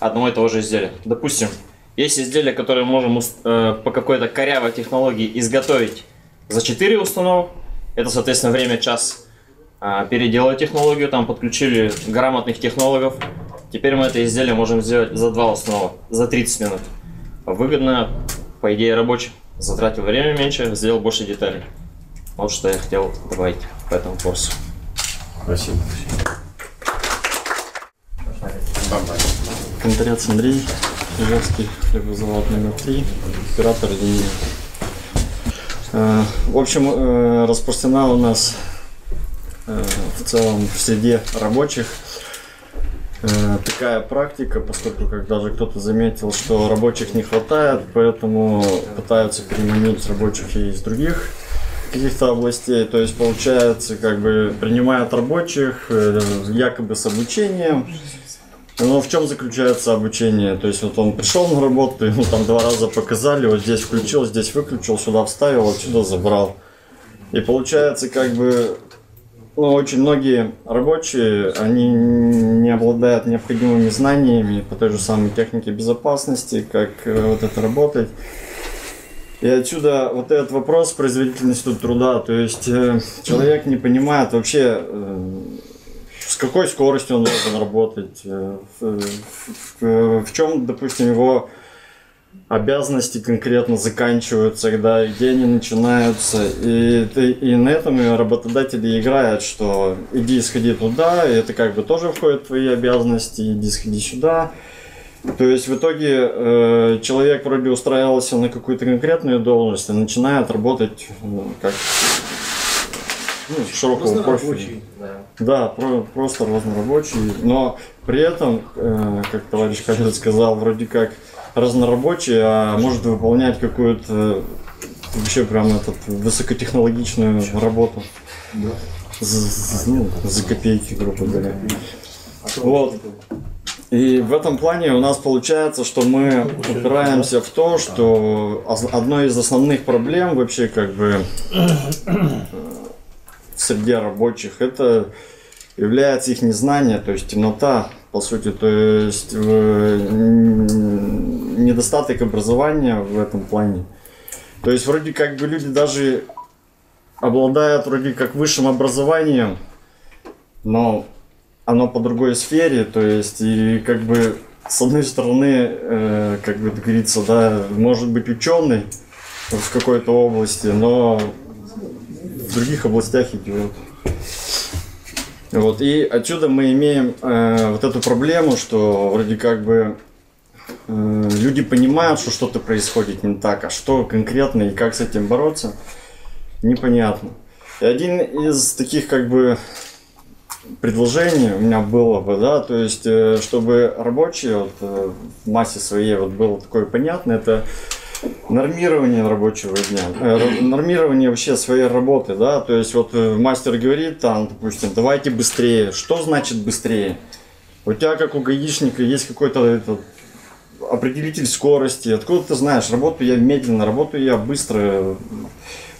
одного и того же изделия. Допустим, есть изделия, которые можем ус- э, по какой-то корявой технологии изготовить за 4 установок. Это, соответственно, время час. А, Переделали технологию, там подключили грамотных технологов. Теперь мы это изделие можем сделать за 2 установок, за 30 минут. Выгодно, по идее, рабочий. Затратил время меньше, сделал больше деталей. Вот что я хотел добавить по этому курсу. Спасибо. Конторец Андрей, Ижевский хлебозавод номер 3, оператор линии. Э, В общем, э, распространена у нас э, в целом в среде рабочих такая практика, поскольку как даже кто-то заметил, что рабочих не хватает, поэтому пытаются переманить рабочих и из других каких-то областей. То есть получается, как бы принимают рабочих э, якобы с обучением, но в чем заключается обучение? То есть вот он пришел на работу, ему там два раза показали, вот здесь включил, здесь выключил, сюда вставил, отсюда забрал. И получается как бы, очень многие рабочие, они не обладают необходимыми знаниями по той же самой технике безопасности, как э, вот это работать. И отсюда вот этот вопрос производительности труда, то есть э, человек не понимает вообще, э, с какой скоростью он должен работать, в, в- в чем, допустим, его обязанности конкретно заканчиваются, когда они начинаются. И, ты- и на этом и работодатели играют, что иди сходи туда, и это как бы тоже входит в твои обязанности, иди сходи сюда. То есть в итоге э, человек вроде устраивался на какую-то конкретную должность и начинает работать ну, как ну, широкого профиля. Да, про- просто разнорабочий, но при этом, э, как товарищ Калин сказал, вроде как разнорабочий, а может выполнять какую-то вообще прям этот, высокотехнологичную работу. За, за- ну, за копейки, грубо говоря. Вот. И в этом плане у нас получается, что мы упираемся в то, что одной из основных проблем вообще как бы в среде рабочих это является их незнание, то есть темнота, по сути, то есть э, недостаток образования в этом плане. То есть вроде как бы люди даже обладают вроде как высшим образованием, но оно по другой сфере, то есть и как бы с одной стороны, э, как бы говорится, да, может быть ученый в какой-то области, но в других областях идет. Вот, и отсюда мы имеем э, вот эту проблему, что вроде как бы э, люди понимают, что что-то происходит не так, а что конкретно и как с этим бороться, непонятно. И один из таких как бы предложений у меня было бы, да, то есть, э, чтобы рабочие вот, э, в массе своей вот было такое понятно, это нормирование рабочего дня, нормирование вообще своей работы, да, то есть вот мастер говорит там, допустим, давайте быстрее. Что значит быстрее? У тебя, как у гаишника, есть какой-то определитель скорости. Откуда ты знаешь, работаю я медленно, работаю я быстро.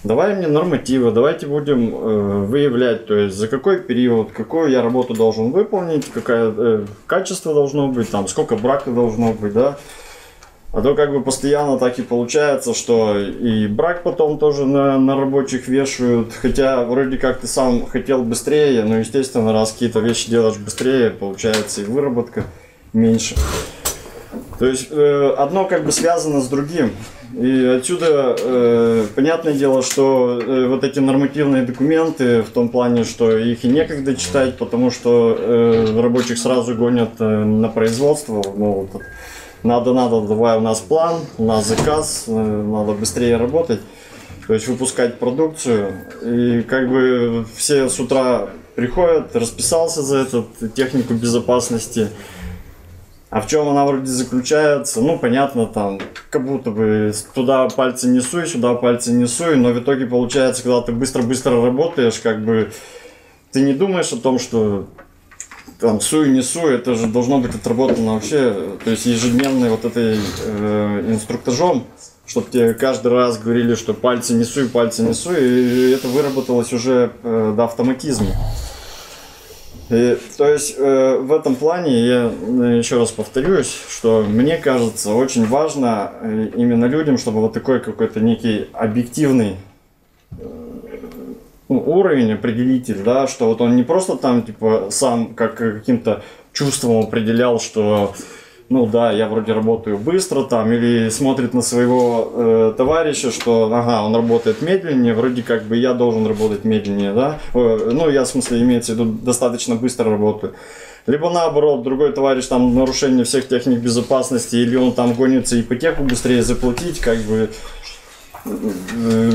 Давай мне нормативы, давайте будем э, выявлять, то есть за какой период, какую я работу должен выполнить, какое э, качество должно быть, там, сколько брака должно быть, да. А то как бы постоянно так и получается, что и брак потом тоже на, на рабочих вешают, хотя вроде как ты сам хотел быстрее, но естественно, раз какие-то вещи делаешь быстрее, получается и выработка меньше. То есть э, одно как бы связано с другим. И отсюда э, понятное дело, что э, вот эти нормативные документы в том плане, что их и некогда читать, потому что э, рабочих сразу гонят э, на производство. Ну, вот, надо, надо, давай у нас план, у нас заказ, э, надо быстрее работать, то есть выпускать продукцию. И как бы все с утра приходят, расписался за эту технику безопасности. А в чем она вроде заключается? Ну, понятно, там, как будто бы туда пальцы не суй, сюда пальцы не суй, но в итоге получается, когда ты быстро-быстро работаешь, как бы ты не думаешь о том, что там суй, не суй, это же должно быть отработано вообще, то есть ежедневной вот этой э, инструктажом, чтобы тебе каждый раз говорили, что пальцы не суй, пальцы не суй, и это выработалось уже э, до автоматизма. И, то есть э, в этом плане я э, еще раз повторюсь, что мне кажется очень важно э, именно людям, чтобы вот такой какой-то некий объективный э, ну, уровень определитель, да, что вот он не просто там типа сам как каким-то чувством определял, что ну да, я вроде работаю быстро там, или смотрит на своего э, товарища, что ага, он работает медленнее, вроде как бы я должен работать медленнее, да, Э, ну я в смысле имеется в виду достаточно быстро работаю. Либо наоборот, другой товарищ там нарушение всех техник безопасности, или он там гонится ипотеку быстрее заплатить, как бы э,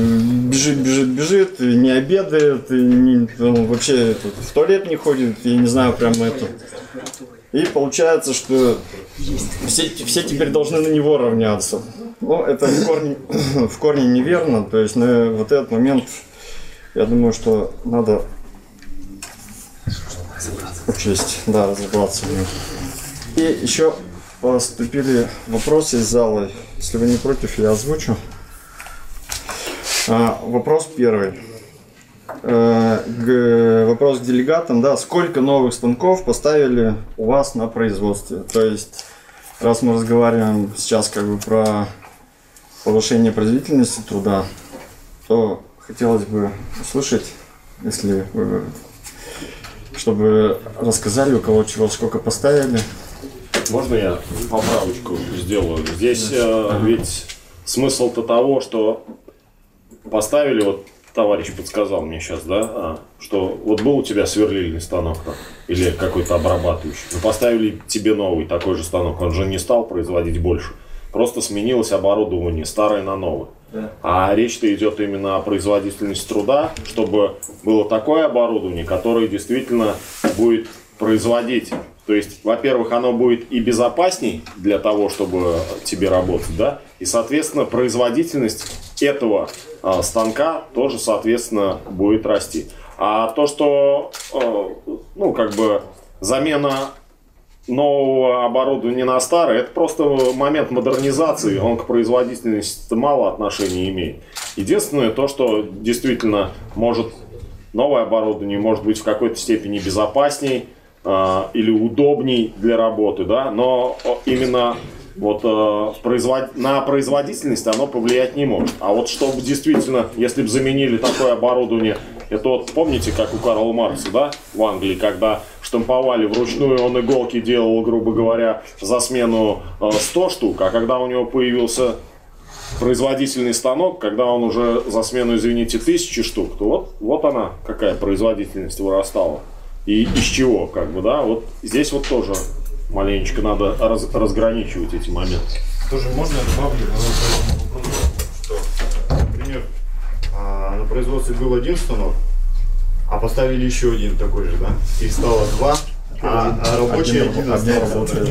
бежит, бежит, бежит, не обедает, не- ну, вообще этот, в туалет не ходит, я не знаю, прям это. И получается, что все, все теперь должны на него равняться. Ну, это в корне, *coughs* в корне неверно. То есть на вот этот момент, я думаю, что надо учесть, да, разобраться в нем. И еще поступили вопросы из зала. Если вы не против, я озвучу. А, вопрос первый. Э, вопрос к делегатам, да, сколько новых станков поставили у вас на производстве? То есть, раз мы разговариваем сейчас как бы про повышение производительности труда, то хотелось бы услышать, если вы, чтобы рассказали, у кого чего сколько поставили. Можно я поправочку сделаю? Здесь э, ведь смысл-то того, что поставили, вот товарищ подсказал мне сейчас, да, а, что вот был у тебя сверлильный станок там, или какой-то обрабатывающий, но поставили тебе новый такой же станок, он же не стал производить больше, просто сменилось оборудование старое на новое. А речь-то идет именно о производительности труда, чтобы было такое оборудование, которое действительно будет производить. То есть, во-первых, оно будет и безопасней для того, чтобы тебе работать, да, и, соответственно, производительность этого а, станка тоже, соответственно, будет расти. А то, что, э, ну, как бы замена нового оборудования на старое, это просто момент модернизации, он к производительности мало отношения имеет. Единственное то, что действительно может новое оборудование может быть в какой-то степени безопасней э, или удобней для работы, да, но о, именно вот в производ... на производительность оно повлиять не может. А вот чтобы действительно, если бы заменили такое оборудование, это вот помните, как у Карла Маркса, да, в Англии, когда штамповали вручную, он иголки делал, грубо говоря, за смену э, 100 штук, а когда у него появился производительный станок, когда он уже за смену, извините, тысячи штук, то вот, вот она, какая производительность вырастала. И из чего, как бы, да, вот здесь вот тоже маленечко надо раз- разграничивать эти моменты. Тоже можно добавлю что, например, а, на производстве был один станок, а поставили еще один такой же, да? Их стало два, А, а рабочий один остался.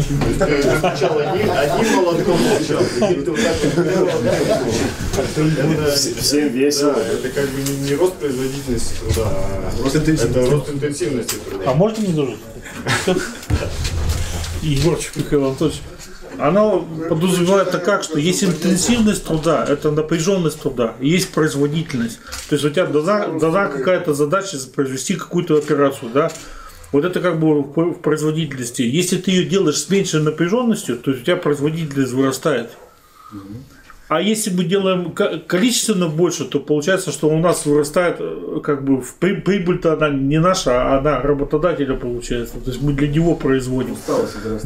Сначала один, один молотком делал. Всем весело. Да, это как бы не, рост производительности труда, а Рост интенсивности. это рост интенсивности труда. А можно мне тоже? Егорчик Михаил Анатольевич. Оно подразумевает как, что есть интенсивность труда, это напряженность труда, есть производительность. То есть у тебя дана, дана какая-то задача произвести какую-то операцию, да? Вот это как бы в производительности. Если ты ее делаешь с меньшей напряженностью, то у тебя производительность вырастает. А если мы делаем ко- количественно больше, то получается, что у нас вырастает э, как бы прибыль-то она не наша, а она работодателя получается. То есть мы для него производим.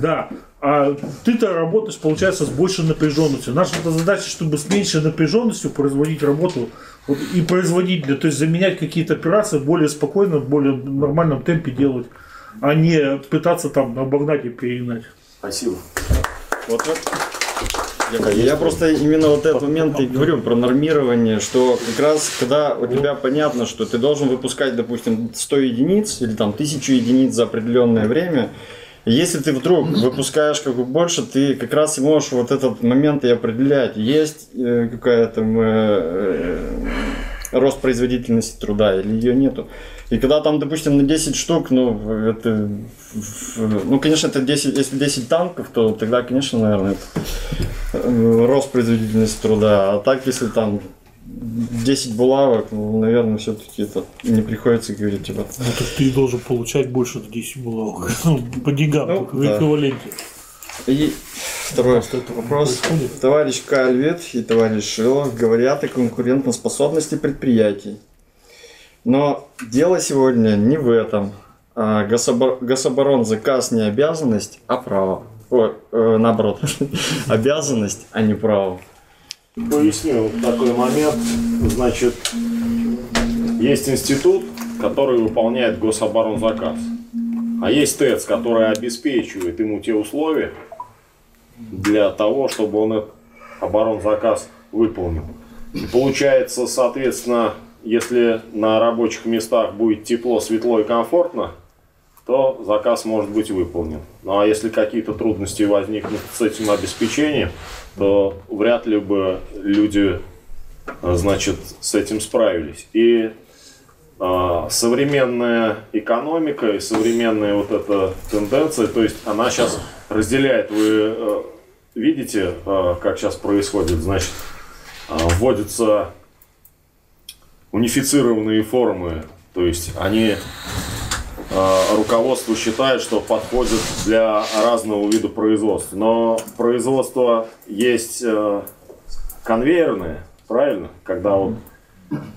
Да. А ты-то работаешь, получается, с большей напряженностью. Наша задача, чтобы с меньшей напряженностью производить работу вот, и производительно, то есть заменять какие-то операции более спокойно, в более нормальном темпе делать, а не пытаться там обогнать и перегнать. Спасибо. Вот это- Я просто именно вот этот момент и говорю про нормирование, что как раз когда у тебя понятно, что ты должен выпускать, допустим, 100 единиц или там 1000 единиц за определенное время, если ты вдруг выпускаешь как бы больше, ты как раз и можешь вот этот момент и определять, есть э, какая-то э, э, рост производительности труда или ее нету. И когда там, допустим, на 10 штук, ну, это, ну, конечно, это 10, если 10 танков, то тогда, конечно, наверное, это э, рост производительности труда. А так, если там 10 булавок, ну, наверное, все-таки это не приходится говорить, типа, Ну, то есть ты должен получать больше 10 булавок. *laughs* Ну, по деньгам, Ну, в да. эквиваленте. И второй вопрос. Товарищ Кальвет и товарищ Шилов говорят о конкурентоспособности предприятий. Но дело сегодня не в этом. А гособор- Гособорон заказ не обязанность, а право. Ой, э, наоборот. *laughs* обязанность, а не право. Поясню такой момент. Значит, есть институт, который выполняет гособоронзаказ. А есть ТЭЦ, который обеспечивает ему те условия для того, чтобы он этот оборонзаказ выполнил. И получается, соответственно, если на рабочих местах будет тепло, светло и комфортно, то заказ может быть выполнен. Ну а если какие-то трудности возникнут с этим обеспечением, то вряд ли бы люди, э, значит, с этим справились. И а, современная экономика и современная вот эта тенденция, то есть она сейчас разделяет. Вы э, видите, э, как сейчас происходит? Значит, вводятся унифицированные формы, то есть они руководство считает, что подходят для разного вида производства. Но производство есть э, конвейерное, правильно? Когда вот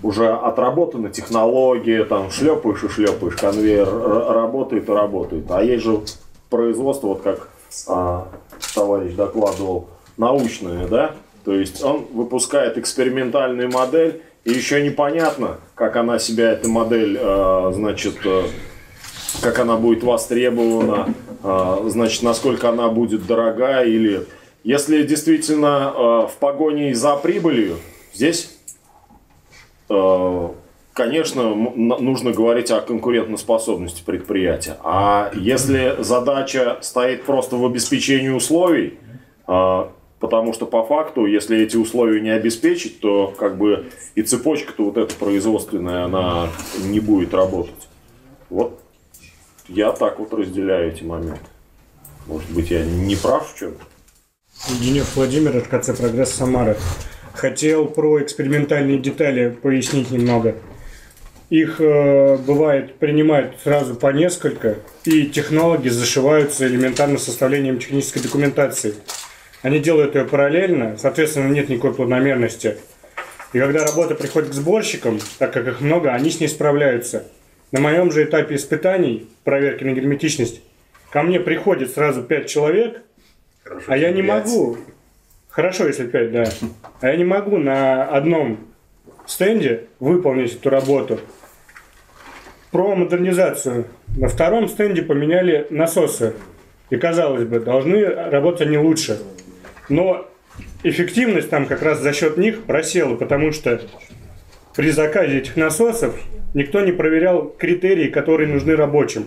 уже отработана технология, там шлепаешь и шлепаешь, конвейер работает и работает. А есть же производство, вот как а, товарищ докладывал, научное, да? То есть он выпускает экспериментальную модель, и еще непонятно, как она себя, эта модель, э, значит, э, как она будет востребована, э, значит, насколько она будет дорогая или... Если действительно э, в погоне за прибылью, здесь Э, Конечно, нужно говорить о конкурентоспособности предприятия. А если задача стоит просто в обеспечении условий, потому что по факту, если эти условия не обеспечить, то как бы и цепочка-то вот эта производственная, она не будет работать. Вот я так вот разделяю эти моменты. Может быть, я не прав в чем? Денев Владимир, РКЦ «Прогресс Самара». Хотел про экспериментальные детали пояснить немного. Их э, бывает принимают сразу по несколько, и технологи зашиваются элементарно составлением технической документации. Они делают ее параллельно, соответственно, нет никакой планомерности. И когда работа приходит к сборщикам, так как их много, они с ней справляются. На моем же этапе испытаний, проверки на герметичность, ко мне приходит сразу 5 человек, а я не пять. могу. Хорошо, если 5, да. А я не могу на одном стенде выполнить эту работу. Про модернизацию. На втором стенде поменяли насосы. И, казалось бы, должны работать они лучше. Но эффективность там как раз за счет них просела, потому что при заказе этих насосов никто не проверял критерии, которые нужны рабочим.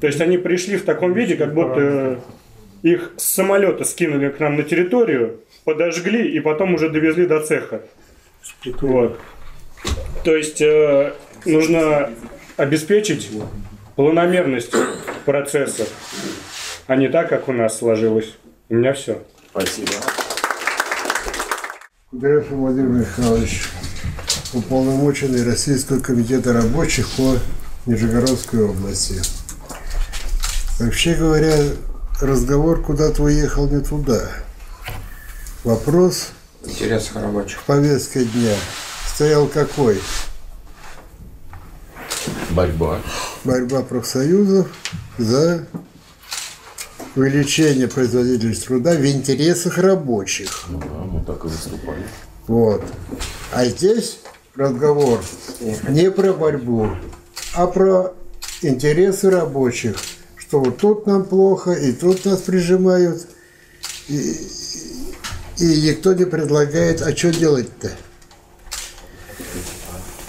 То есть они пришли в таком виде, как будто их с самолета скинули к нам на территорию, подожгли и потом уже довезли до цеха. Вот. То есть э, нужно обеспечить планомерность процесса, а не так, как у нас сложилось. У меня все. Спасибо. Кудряшев Владимир Михайлович, уполномоченный Российского комитета рабочих по Нижегородской области. Вообще говоря, разговор куда-то уехал не туда. Вопрос Интерес рабочих. в повестке дня стоял какой? Борьба. Борьба профсоюзов за увеличение производительности труда в интересах рабочих. Ну да, мы так и выступали. Вот. А здесь разговор не про борьбу, а про интересы рабочих. Что вот тут нам плохо, и тут нас прижимают, и, и никто не предлагает, а что делать-то?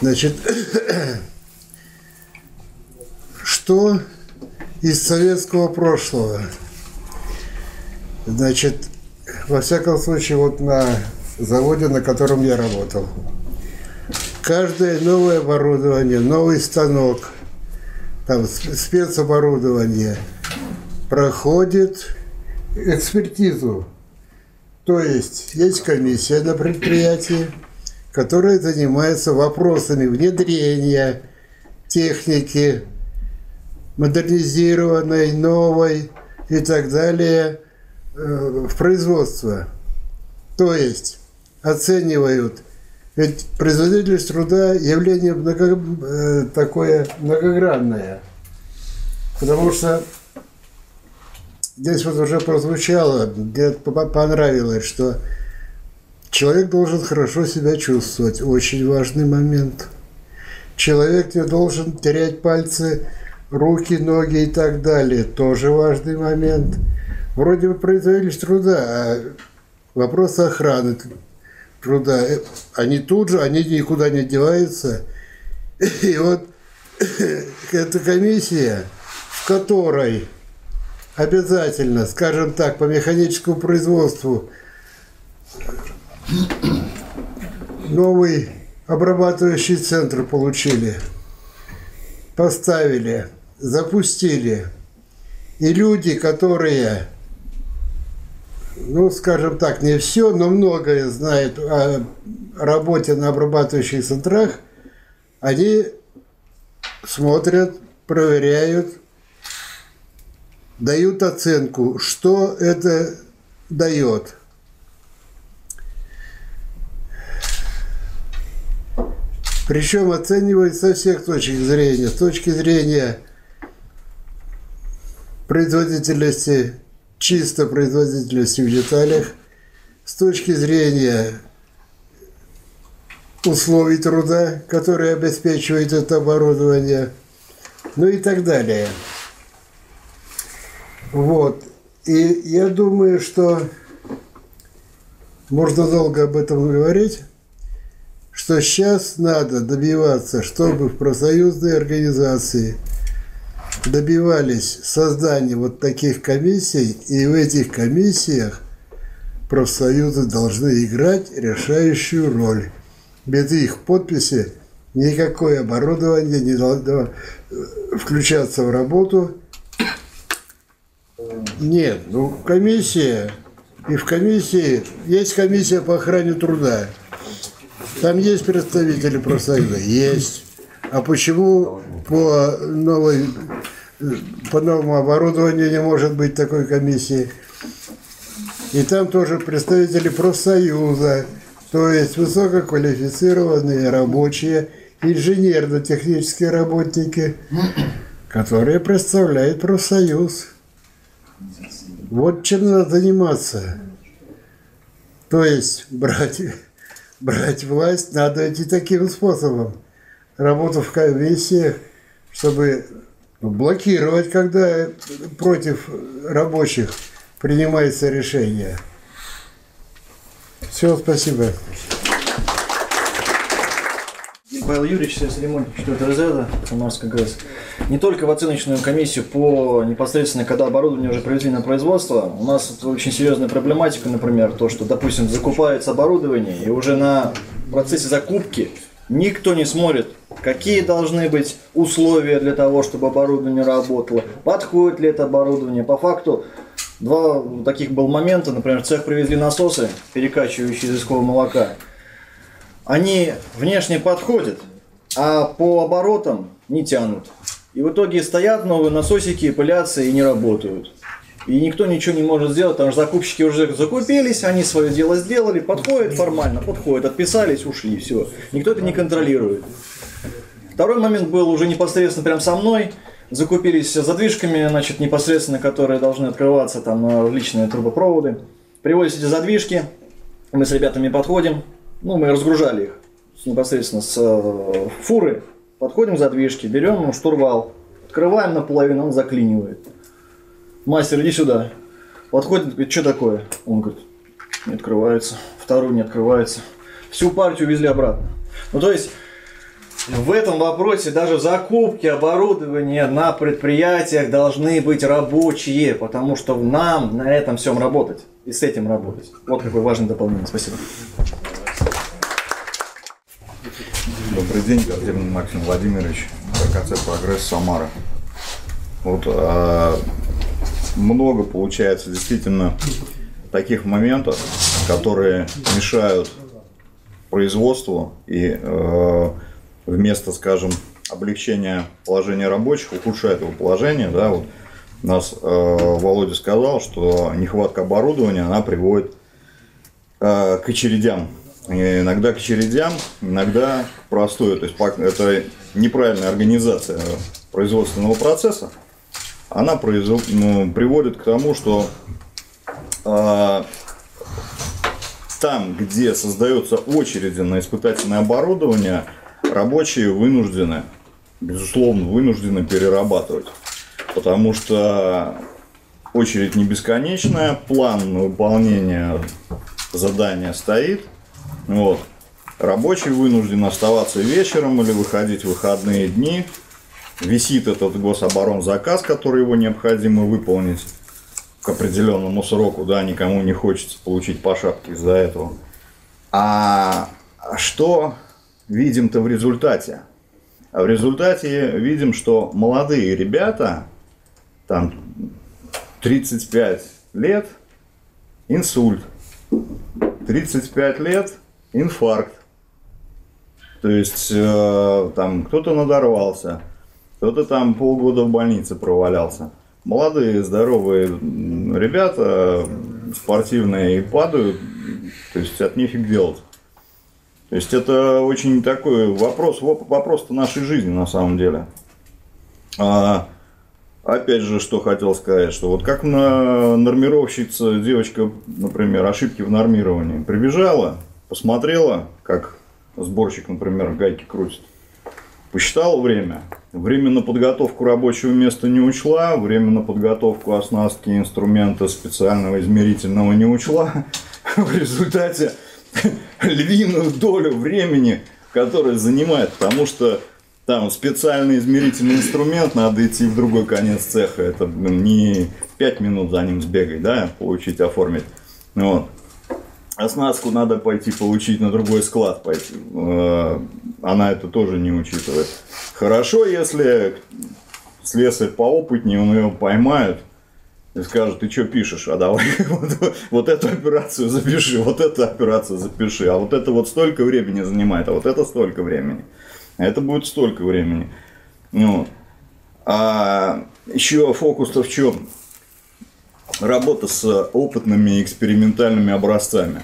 Значит, *coughs* что из советского прошлого? Значит, во всяком случае, вот на заводе, на котором я работал, каждое новое оборудование, новый станок, там сп- спецоборудование проходит экспертизу. То есть есть комиссия на предприятии, которая занимается вопросами внедрения техники, модернизированной, новой и так далее э, в производство. То есть оценивают, ведь производительность труда явление много- э, такое многогранное, потому что здесь вот уже прозвучало, мне по- понравилось, что человек должен хорошо себя чувствовать, очень важный момент. Человек не должен терять пальцы, руки, ноги и так далее, тоже важный момент. Вроде бы производительность труда, а вопрос охраны труда, э, они тут же, они никуда не деваются. И вот эта комиссия, в которой обязательно, скажем так, по механическому производству новый обрабатывающий центр получили, поставили, запустили. И люди, которые, ну, скажем так, не все, но многое знают о работе на обрабатывающих центрах, они смотрят, проверяют, дают оценку, что это дает. Причем оценивают со всех точек зрения. С точки зрения производительности, чисто производительности в деталях, с точки зрения условий труда, которые обеспечивает это оборудование, ну и так далее. Вот. И я думаю, что можно долго об этом говорить, что сейчас надо добиваться, чтобы в профсоюзные организации добивались создания вот таких комиссий, и в этих комиссиях профсоюзы должны играть решающую роль. Без их подписи никакое оборудование не должно включаться в работу. Нет, ну комиссия, и в комиссии есть комиссия по охране труда. Там есть представители профсоюза? Есть. А почему по новой по новому оборудованию не может быть такой комиссии? И там тоже представители профсоюза, то есть высококвалифицированные рабочие, инженерно-технические работники, которые представляют профсоюз. Вот чем надо заниматься. То есть брать брать власть надо идти таким способом. Работу в комиссиях, чтобы блокировать, когда против рабочих принимается решение. Все, спасибо. Павел Юрьевич, Сергей Ремонт, 4 разряда, Самарская ГЭС. не только в оценочную комиссию по непосредственно, когда оборудование уже привезли на производство. У нас очень серьезная проблематика, например, то, что, допустим, закупается оборудование, и уже на процессе закупки никто не смотрит, какие должны быть условия для того, чтобы оборудование работало, подходит ли это оборудование. По факту, два таких был момента, например, в цех привезли насосы, перекачивающие изыскового молока. Они внешне подходят, а по оборотам не тянут. И в итоге стоят новые насосики, пылятся и не работают. И никто ничего не может сделать, потому что закупщики уже закупились, они свое дело сделали, подходят формально, подходят, отписались, ушли, все. Никто это не контролирует. Второй момент был уже непосредственно прям со мной. Закупились задвижками, значит, непосредственно, которые должны открываться там на различные трубопроводы. Привозят эти задвижки, мы с ребятами подходим, ну, мы разгружали их непосредственно с э, фуры, подходим к задвижке, берем штурвал, открываем наполовину, он заклинивает. Мастер, иди сюда. Подходит, говорит, что такое? Он говорит, не открывается. Вторую не открывается. Всю партию везли обратно. Ну, то есть, в этом вопросе даже в закупке оборудования на предприятиях должны быть рабочие, потому что нам на этом всем работать и с этим работать. Вот какое важное дополнение. Спасибо. Добрый день, Гордеевин Максим Владимирович, РКЦ «Прогресс» Самара. Вот а, много получается действительно таких моментов, которые мешают производству и э, вместо, скажем, облегчения положения рабочих ухудшает его положение. Да, вот нас э, Володя сказал, что нехватка оборудования она приводит э, к очередям. И иногда к очередям, иногда к простою. То есть это неправильная организация производственного процесса. Она произвел- ну, приводит к тому, что э, там, где создаются очереди на испытательное оборудование, рабочие вынуждены, безусловно, вынуждены перерабатывать. Потому что очередь не бесконечная, план на выполнение задания стоит. Вот. Рабочий вынужден оставаться вечером или выходить в выходные дни. Висит этот гособоронзаказ, который его необходимо выполнить к определенному сроку, да, никому не хочется получить по шапке из-за этого. А что видим-то в результате? А в результате видим, что молодые ребята, там 35 лет, инсульт, 35 лет, инфаркт. То есть э, там кто-то надорвался, кто-то там полгода в больнице провалялся. Молодые, здоровые ребята, спортивные, и падают, то есть от нефиг делать. То есть это очень такой вопрос, воп- вопрос нашей жизни на самом деле. А, опять же, что хотел сказать, что вот как на нормировщица, девочка, например, ошибки в нормировании, прибежала, посмотрела, как сборщик, например, гайки крутит, посчитала время, время на подготовку рабочего места не учла, время на подготовку оснастки инструмента специального измерительного не учла, *laughs* в результате *laughs* львиную долю времени, которое занимает, потому что там специальный измерительный инструмент, надо идти в другой конец цеха, это блин, не 5 минут за ним сбегать, да, получить, оформить. Вот. Оснастку надо пойти получить на другой склад пойти. Э, Она это тоже не учитывает. Хорошо, если слесарь поопытнее, он ее поймает и скажет, ты что пишешь, а давай *laughs* вот, вот эту операцию запиши, вот эту операцию запиши, а вот это вот столько времени занимает, а вот это столько времени. А это будет столько времени. Ну. А еще фокус-то в чем? Работа с опытными экспериментальными образцами.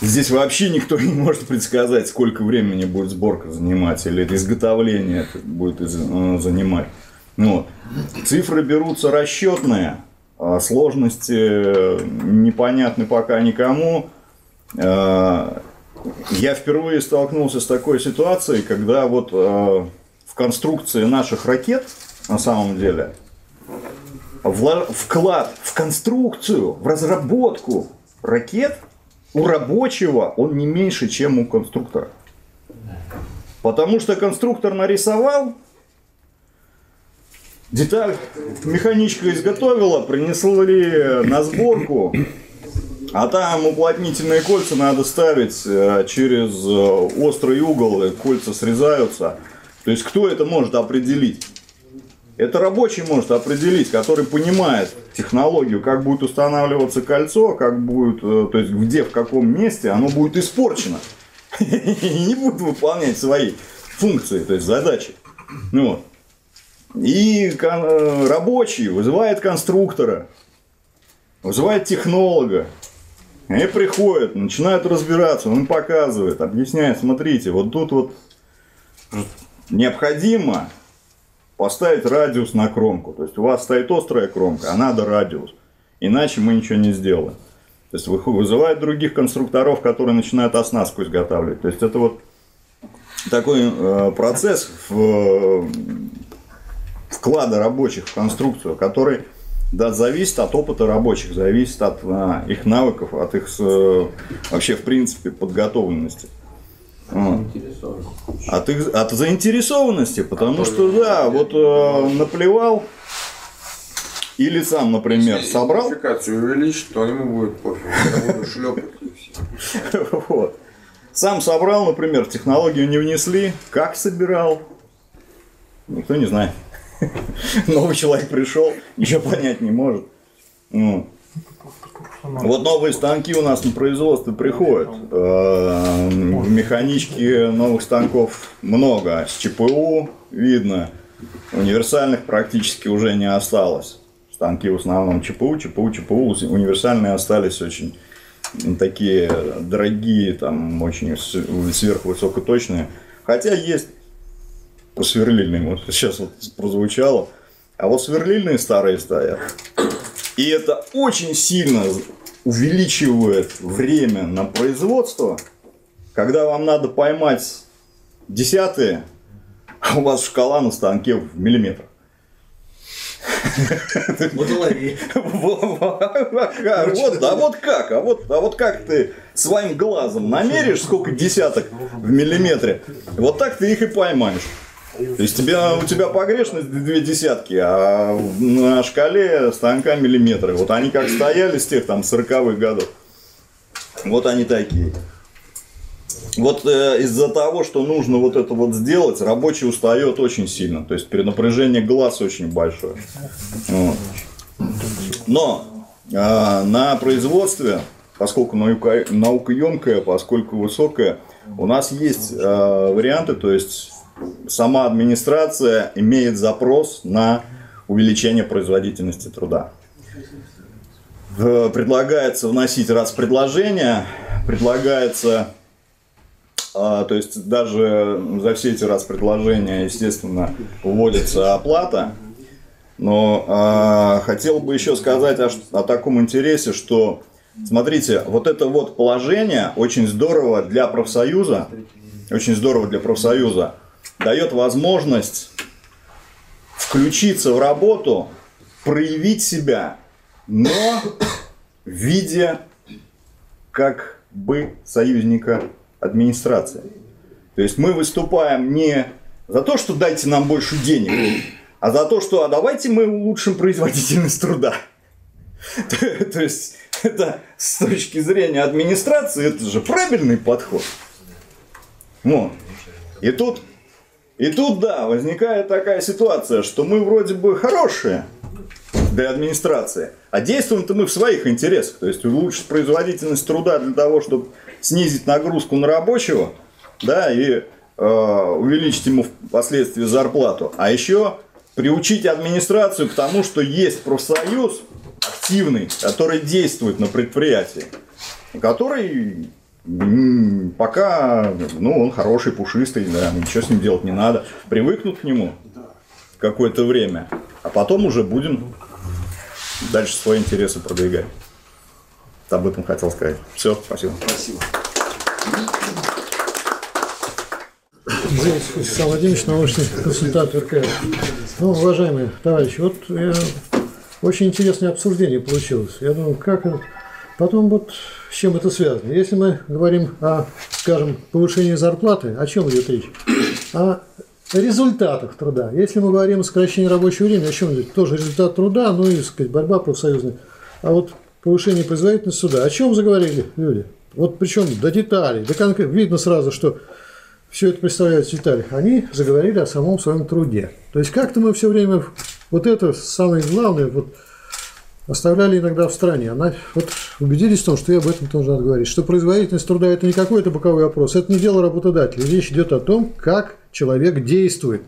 Здесь вообще никто не может предсказать, сколько времени будет сборка занимать, или это изготовление это будет э, занимать. Ну. Цифры берутся расчетные, а сложности э, непонятны пока никому. Э, Я впервые столкнулся с такой ситуацией, когда вот в конструкции наших ракет, на самом деле, вклад в конструкцию, в разработку ракет у рабочего он не меньше, чем у конструктора. Потому что конструктор нарисовал, Деталь механичка изготовила, принесли на сборку, а там уплотнительные кольца надо ставить э, через э, острый угол, кольца срезаются. То есть кто это может определить? Это рабочий может определить, который понимает технологию, как будет устанавливаться кольцо, как будет, э, то есть где, в каком месте оно будет испорчено. *laughs* И не будет выполнять свои функции, то есть задачи. Ну, вот. И э, рабочий вызывает конструктора, вызывает технолога. Они приходят, начинают разбираться, он показывает, объясняет, смотрите, вот тут вот необходимо поставить радиус на кромку. То есть у вас стоит острая кромка, а надо радиус. Иначе мы ничего не сделаем. То есть вы- вызывает других конструкторов, которые начинают оснастку изготавливать. То есть это вот такой э, процесс в, э, вклада рабочих в конструкцию, который да, зависит от опыта рабочих, зависит от а, их навыков, от их э, вообще в принципе подготовленности. Вот. От, их, от заинтересованности, потому что да, вот э, наплевал или сам, например, собрал. Квалификацию увеличить, то ему будет пофиг. *laughs* Вот. Сам собрал, например, технологию не внесли, как собирал, никто не знает. *laughs* Новый человек пришел, ничего понять не может. Ну. Вот новые станки у нас на производство приходят. Э, В механичке новых станков много. С ЧПУ видно. Универсальных практически уже не осталось. Станки в основном ЧПУ, ЧПУ, ЧПУ. Универсальные остались очень такие дорогие, там очень сверхвысокоточные. Хотя есть сверлильные, вот сейчас вот прозвучало. А вот сверлильные старые стоят. И это очень сильно увеличивает время на производство, когда вам надо поймать десятые, а у вас шкала на станке в миллиметр. Вот лови. Вот, а вот как? А вот, а вот как ты своим глазом намеришь, сколько десяток в миллиметре, вот так ты их и поймаешь. То есть тебя, у тебя погрешность две десятки, а на шкале станка миллиметры. Вот они как стояли с тех там 40-х годов. Вот они такие. Вот э, из-за того, что нужно вот это вот сделать, рабочий устает очень сильно. То есть перенапряжение глаз очень большое. Вот. Но э, на производстве, поскольку наука, наука емкая, поскольку высокая, у нас есть э, варианты, то есть сама администрация имеет запрос на увеличение производительности труда. В- Предлагается вносить раз предложения, предлагается, а, то есть даже за все эти раз предложения, естественно, вводится оплата. Но а, хотел бы еще сказать о, о таком интересе, что, смотрите, вот это вот положение очень здорово для профсоюза, очень здорово для профсоюза, дает возможность включиться в работу, проявить себя, но в виде как бы союзника администрации. То есть мы выступаем не за то, что дайте нам больше денег, а за то, что а давайте мы улучшим производительность труда. *laughs* То есть это с точки зрения администрации это же правильный подход. Вот. И тут, и тут, да, возникает такая ситуация, что мы вроде бы хорошие для администрации, а действуем-то мы в своих интересах. То есть улучшить производительность труда для того, чтобы снизить нагрузку на рабочего, да, и э, увеличить ему впоследствии зарплату. А еще приучить администрацию к тому, что есть профсоюз активный, который действует на предприятии, который пока, ну, он хороший, пушистый, да, ничего с ним делать не надо. Привыкнут к нему какое-то время, а потом уже будем дальше свои интересы продвигать. Об этом хотел сказать. Все, спасибо. Спасибо. Зелецкий Александр Владимирович, научный консультант РК. Ну, уважаемые товарищи, вот э, очень интересное обсуждение получилось. Я думаю, как это- потом вот с чем это связано. Если мы говорим о, скажем, повышении зарплаты, о чем идет речь? О результатах труда. Если мы говорим о сокращении рабочего времени, о чем здесь? Тоже результат труда, ну и, сказать, борьба профсоюзная. А вот повышение производительности суда. О чем заговорили люди? Вот причем до деталей, до конкретно. Видно сразу, что все это представляют в деталях. Они заговорили о самом своем труде. То есть как-то мы все время вот это самое главное вот оставляли иногда в стране. Она, вот убедились в том, что и об этом тоже надо говорить, что производительность труда – это не какой-то боковой вопрос, это не дело работодателя. Речь идет о том, как человек действует.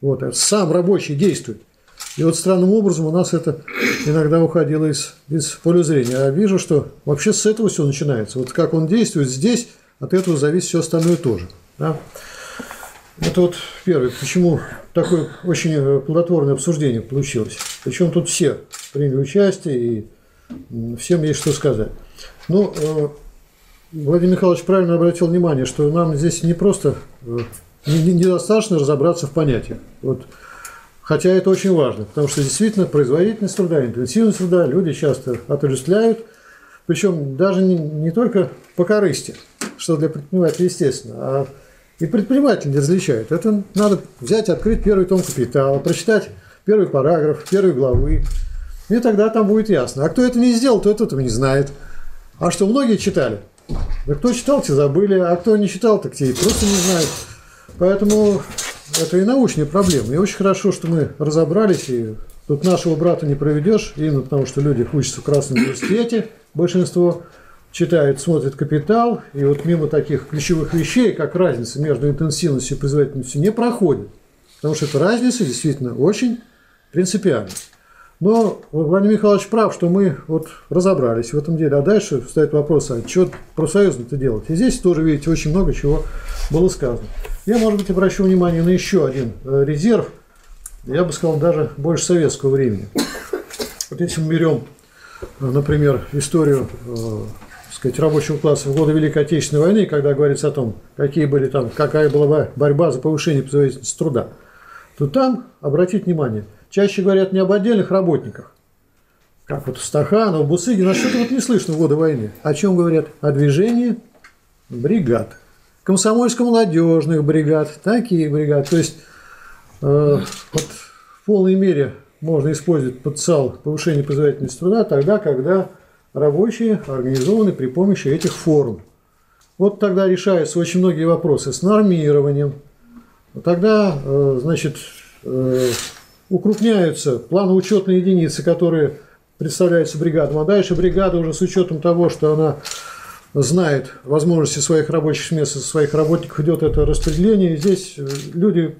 Вот, сам рабочий действует. И вот странным образом у нас это иногда уходило из, из поля зрения. Я вижу, что вообще с этого все начинается. Вот как он действует здесь, от этого зависит все остальное тоже. Да? Это вот первое, почему такое очень э, плодотворное обсуждение получилось. Причем тут все приняли участие, и всем есть что сказать. Ну, э, Владимир Михайлович правильно обратил внимание, что нам здесь не просто э, недостаточно разобраться в понятиях. Вот, хотя это очень важно, потому что действительно производительность труда, интенсивность труда люди часто отождествляют, причем даже не, не только по корысти, что для предпринимателя естественно, а и предприниматель не различает. Это надо взять, открыть первый том капитала, прочитать первый параграф, первой главы. И тогда там будет ясно. А кто это не сделал, тот этого не знает. А что, многие читали? Да кто читал, те забыли, а кто не читал, так те и просто не знают. Поэтому это и научные проблемы. И очень хорошо, что мы разобрались, и тут нашего брата не проведешь, именно потому что люди учатся в Красном университете, большинство, читают, смотрят «Капитал», и вот мимо таких ключевых вещей, как разница между интенсивностью и производительностью, не проходит. Потому что эта разница действительно очень принципиальна. Но Владимир Михайлович прав, что мы вот разобрались в этом деле. А дальше встает вопрос, а что профсоюзно-то делать? И здесь тоже, видите, очень много чего было сказано. Я, может быть, обращу внимание на еще один э, резерв, я бы сказал, даже больше советского времени. Вот если мы берем, э, например, историю э, сказать, рабочего класса в годы Великой Отечественной войны, когда говорится о том, какие были там, какая была борьба за повышение производительности труда, то там, обратите внимание, чаще говорят не об отдельных работниках, как вот Стаханов, Бусыгин, а что-то вот не слышно в годы войны. О чем говорят? О движении бригад. Комсомольско-молодежных бригад, таких бригад. То есть э, вот в полной мере можно использовать потенциал повышения производительности труда тогда, когда рабочие организованы при помощи этих форм. Вот тогда решаются очень многие вопросы с нормированием. Тогда, э, значит, э, укрупняются планоучетные единицы, которые представляются бригадам. А дальше бригада уже с учетом того, что она знает возможности своих рабочих мест, своих работников, идет это распределение. И здесь э, люди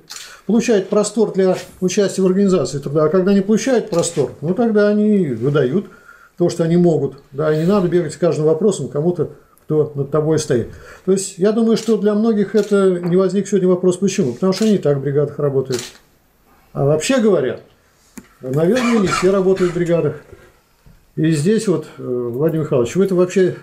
получают простор для участия в организации труда. А когда не получают простор, ну тогда они выдают то, что они могут. Да, и не надо бегать с каждым вопросом кому-то, кто над тобой стоит. То есть, я думаю, что для многих это не возник сегодня вопрос, почему. Потому что они и так в бригадах работают. А вообще говоря, наверное, не все работают в бригадах. И здесь вот, э, Владимир Михайлович, вы это вообще,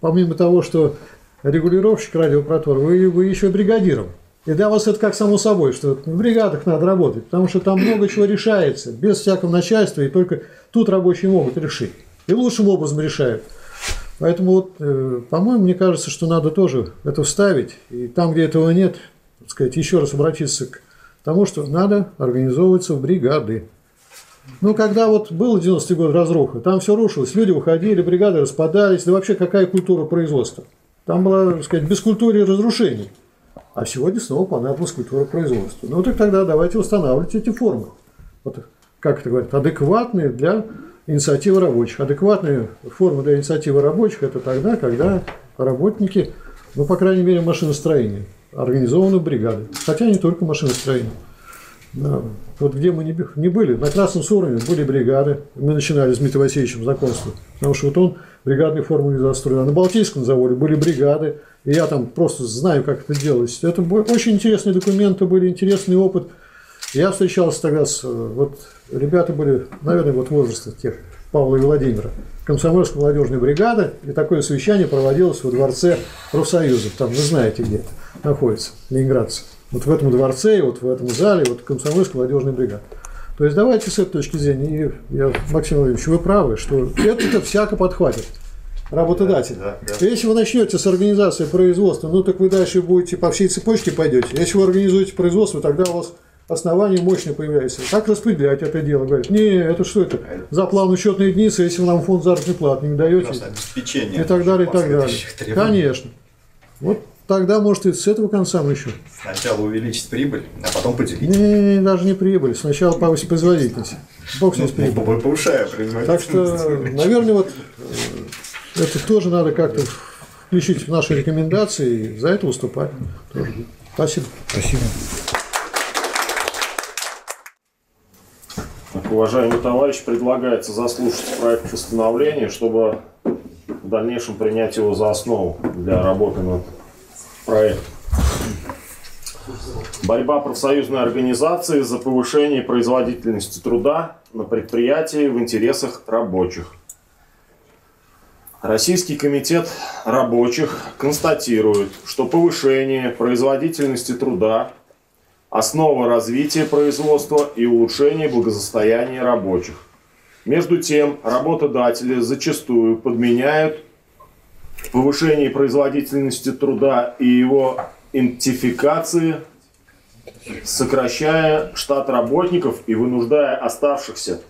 помимо того, что регулировщик радиопротвор, вы, вы еще бригадиром. И для вас это как само собой, что в бригадах надо работать, потому что там много чего решается, без всякого начальства, и только тут рабочие могут решить и лучшим образом решают. Поэтому, вот, э, по-моему, мне кажется, что надо тоже это вставить. И там, где этого нет, так сказать, еще раз обратиться к тому, что надо организовываться в бригады. Ну, когда вот был 90-й год разруха, там все рушилось, люди уходили, бригады распадались, да вообще какая культура производства. Там была, так сказать, без культуры разрушений. А сегодня снова понадобилась культура производства. Ну, так тогда давайте устанавливать эти формы. Вот, как это говорят, адекватные для инициативы рабочих. Адекватные формы для инициативы рабочих – это тогда, когда работники, ну, по крайней мере, машиностроения, организованы бригады. Хотя не только машиностроение. Да. Вот где мы не, не были, на Красном Сурове были бригады. Мы начинали с Дмитрием Васильевичем знакомство. Потому что вот он бригадные формы застроил. А на Балтийском заводе были бригады. И я там просто знаю, как это делать. Это очень интересные документы были, интересный опыт. Я встречался тогда с... Вот ребята были, наверное, вот возраста тех, Павла и Владимира. Комсомольская молодежная бригада, и такое совещание проводилось во дворце профсоюзов. Там, вы знаете, где это находится, ленинградцы. Вот в этом дворце, вот в этом зале, вот комсомольская молодежная бригада. То есть давайте с этой точки зрения, и я, Максим Владимирович, вы правы, что это всяко подхватит. работодатель. Если вы начнете с организации производства, ну так вы дальше будете по всей цепочке пойдете. Если вы организуете производство, тогда у вас основание мощное появляется. Как распределять это дело? Говорят, не, это что это? За план учетные единицы, если вы нам фонд заработной платы не даете. обеспечение И так далее, и так далее. требований. Конечно. Вот тогда, может, и с этого конца мы еще. Сначала увеличить прибыль, а потом поделить. Не, не, не, даже не прибыль. Сначала повысить производительность. Бог с ним с прибылью. повышая производительность. Так что, наверное, вот э, это тоже надо как-то включить в наши рекомендации и за это выступать. Тоже. Спасибо. Спасибо. Так, уважаемый товарищ, предлагается заслушать проект постановления, чтобы в дальнейшем принять его за основу для работы над проектом. Борьба профсоюзной организации за повышение производительности труда на предприятии в интересах рабочих. Российский комитет рабочих констатирует, что повышение производительности труда – основа развития производства и улучшения благосостояния рабочих. Между тем, работодатели зачастую подменяют повышение производительности труда и его идентификации, сокращая штат работников и вынуждая оставшихся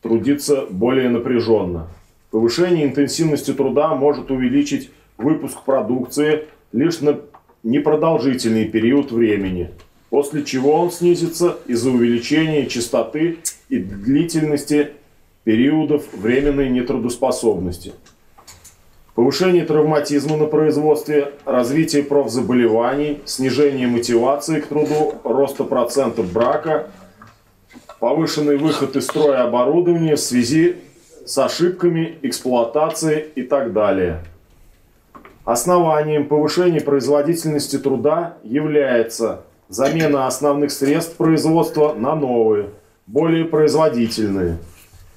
трудиться более напряженно. Повышение интенсивности труда может увеличить выпуск продукции лишь на непродолжительный период времени, после чего он снизится из-за увеличения частоты и длительности периодов временной нетрудоспособности. Повышение травматизма на производстве, развитие профзаболеваний, снижение мотивации к труду, роста процентов брака, повышенный выход из строя оборудования в связи с ошибками, эксплуатацией и так далее. Основанием повышения производительности труда является замена основных средств производства на новые, более производительные.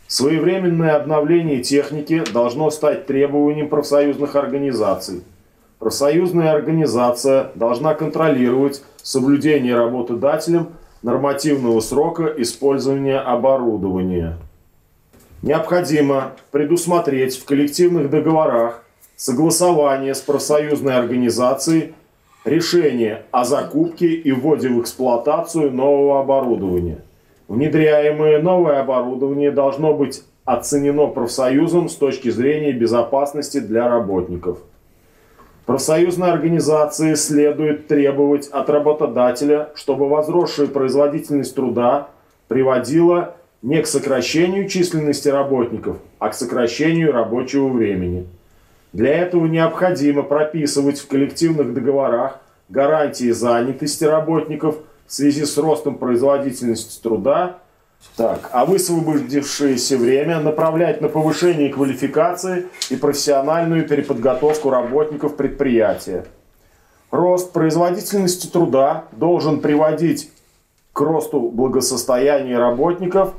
Своевременное обновление техники должно стать требованием профсоюзных организаций. Профсоюзная организация должна контролировать соблюдение работодателем нормативного срока использования оборудования. Необходимо предусмотреть в коллективных договорах согласование с профсоюзной организацией решение о закупке и вводе в эксплуатацию нового оборудования. Внедряемое новое оборудование должно быть оценено профсоюзом с точки зрения безопасности для работников. Профсоюзной организации следует требовать от работодателя, чтобы возросшая производительность труда приводила не к сокращению численности работников, а к сокращению рабочего времени. Для этого необходимо прописывать в коллективных договорах гарантии занятости работников в связи с ростом производительности труда, так, а высвободившееся время направлять на повышение квалификации и профессиональную переподготовку работников предприятия. Рост производительности труда должен приводить к росту благосостояния работников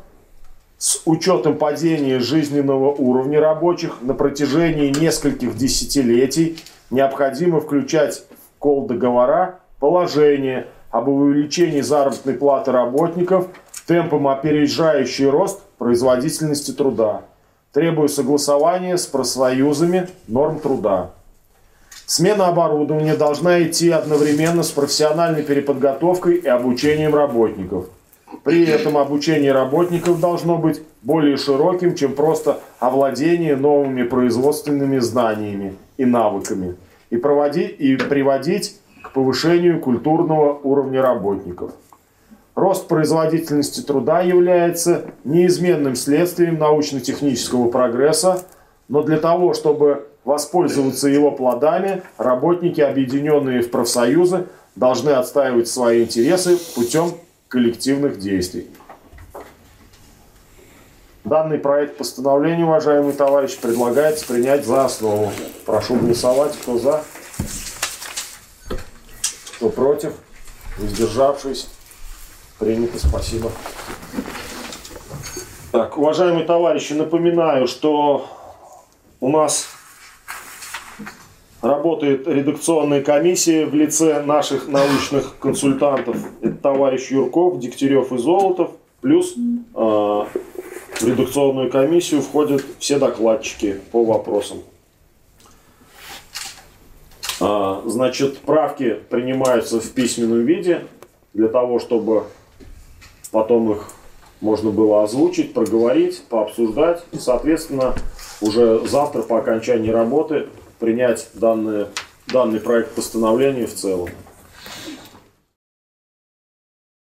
с учетом падения жизненного уровня рабочих на протяжении нескольких десятилетий необходимо включать в кол договора положение об увеличении заработной платы работников темпом опережающий рост производительности труда, требуя согласования с профсоюзами норм труда. Смена оборудования должна идти одновременно с профессиональной переподготовкой и обучением работников. При этом обучение работников должно быть более широким, чем просто овладение новыми производственными знаниями и навыками и, проводить, и приводить к повышению культурного уровня работников. Рост производительности труда является неизменным следствием научно-технического прогресса, но для того, чтобы воспользоваться его плодами, работники, объединенные в профсоюзы, должны отстаивать свои интересы путем коллективных действий. Данный проект постановления, уважаемый товарищ, предлагается принять за основу. Прошу голосовать, кто за, кто против, воздержавшись. Принято, спасибо. Так, уважаемые товарищи, напоминаю, что у нас работает редакционная комиссия в лице наших научных консультантов. Это товарищ Юрков, Дегтярев и Золотов. Плюс э, в редакционную комиссию входят все докладчики по вопросам. Э, значит, правки принимаются в письменном виде для того, чтобы потом их можно было озвучить, проговорить, пообсуждать. И, соответственно, уже завтра по окончании работы принять данные, данный проект постановления в целом.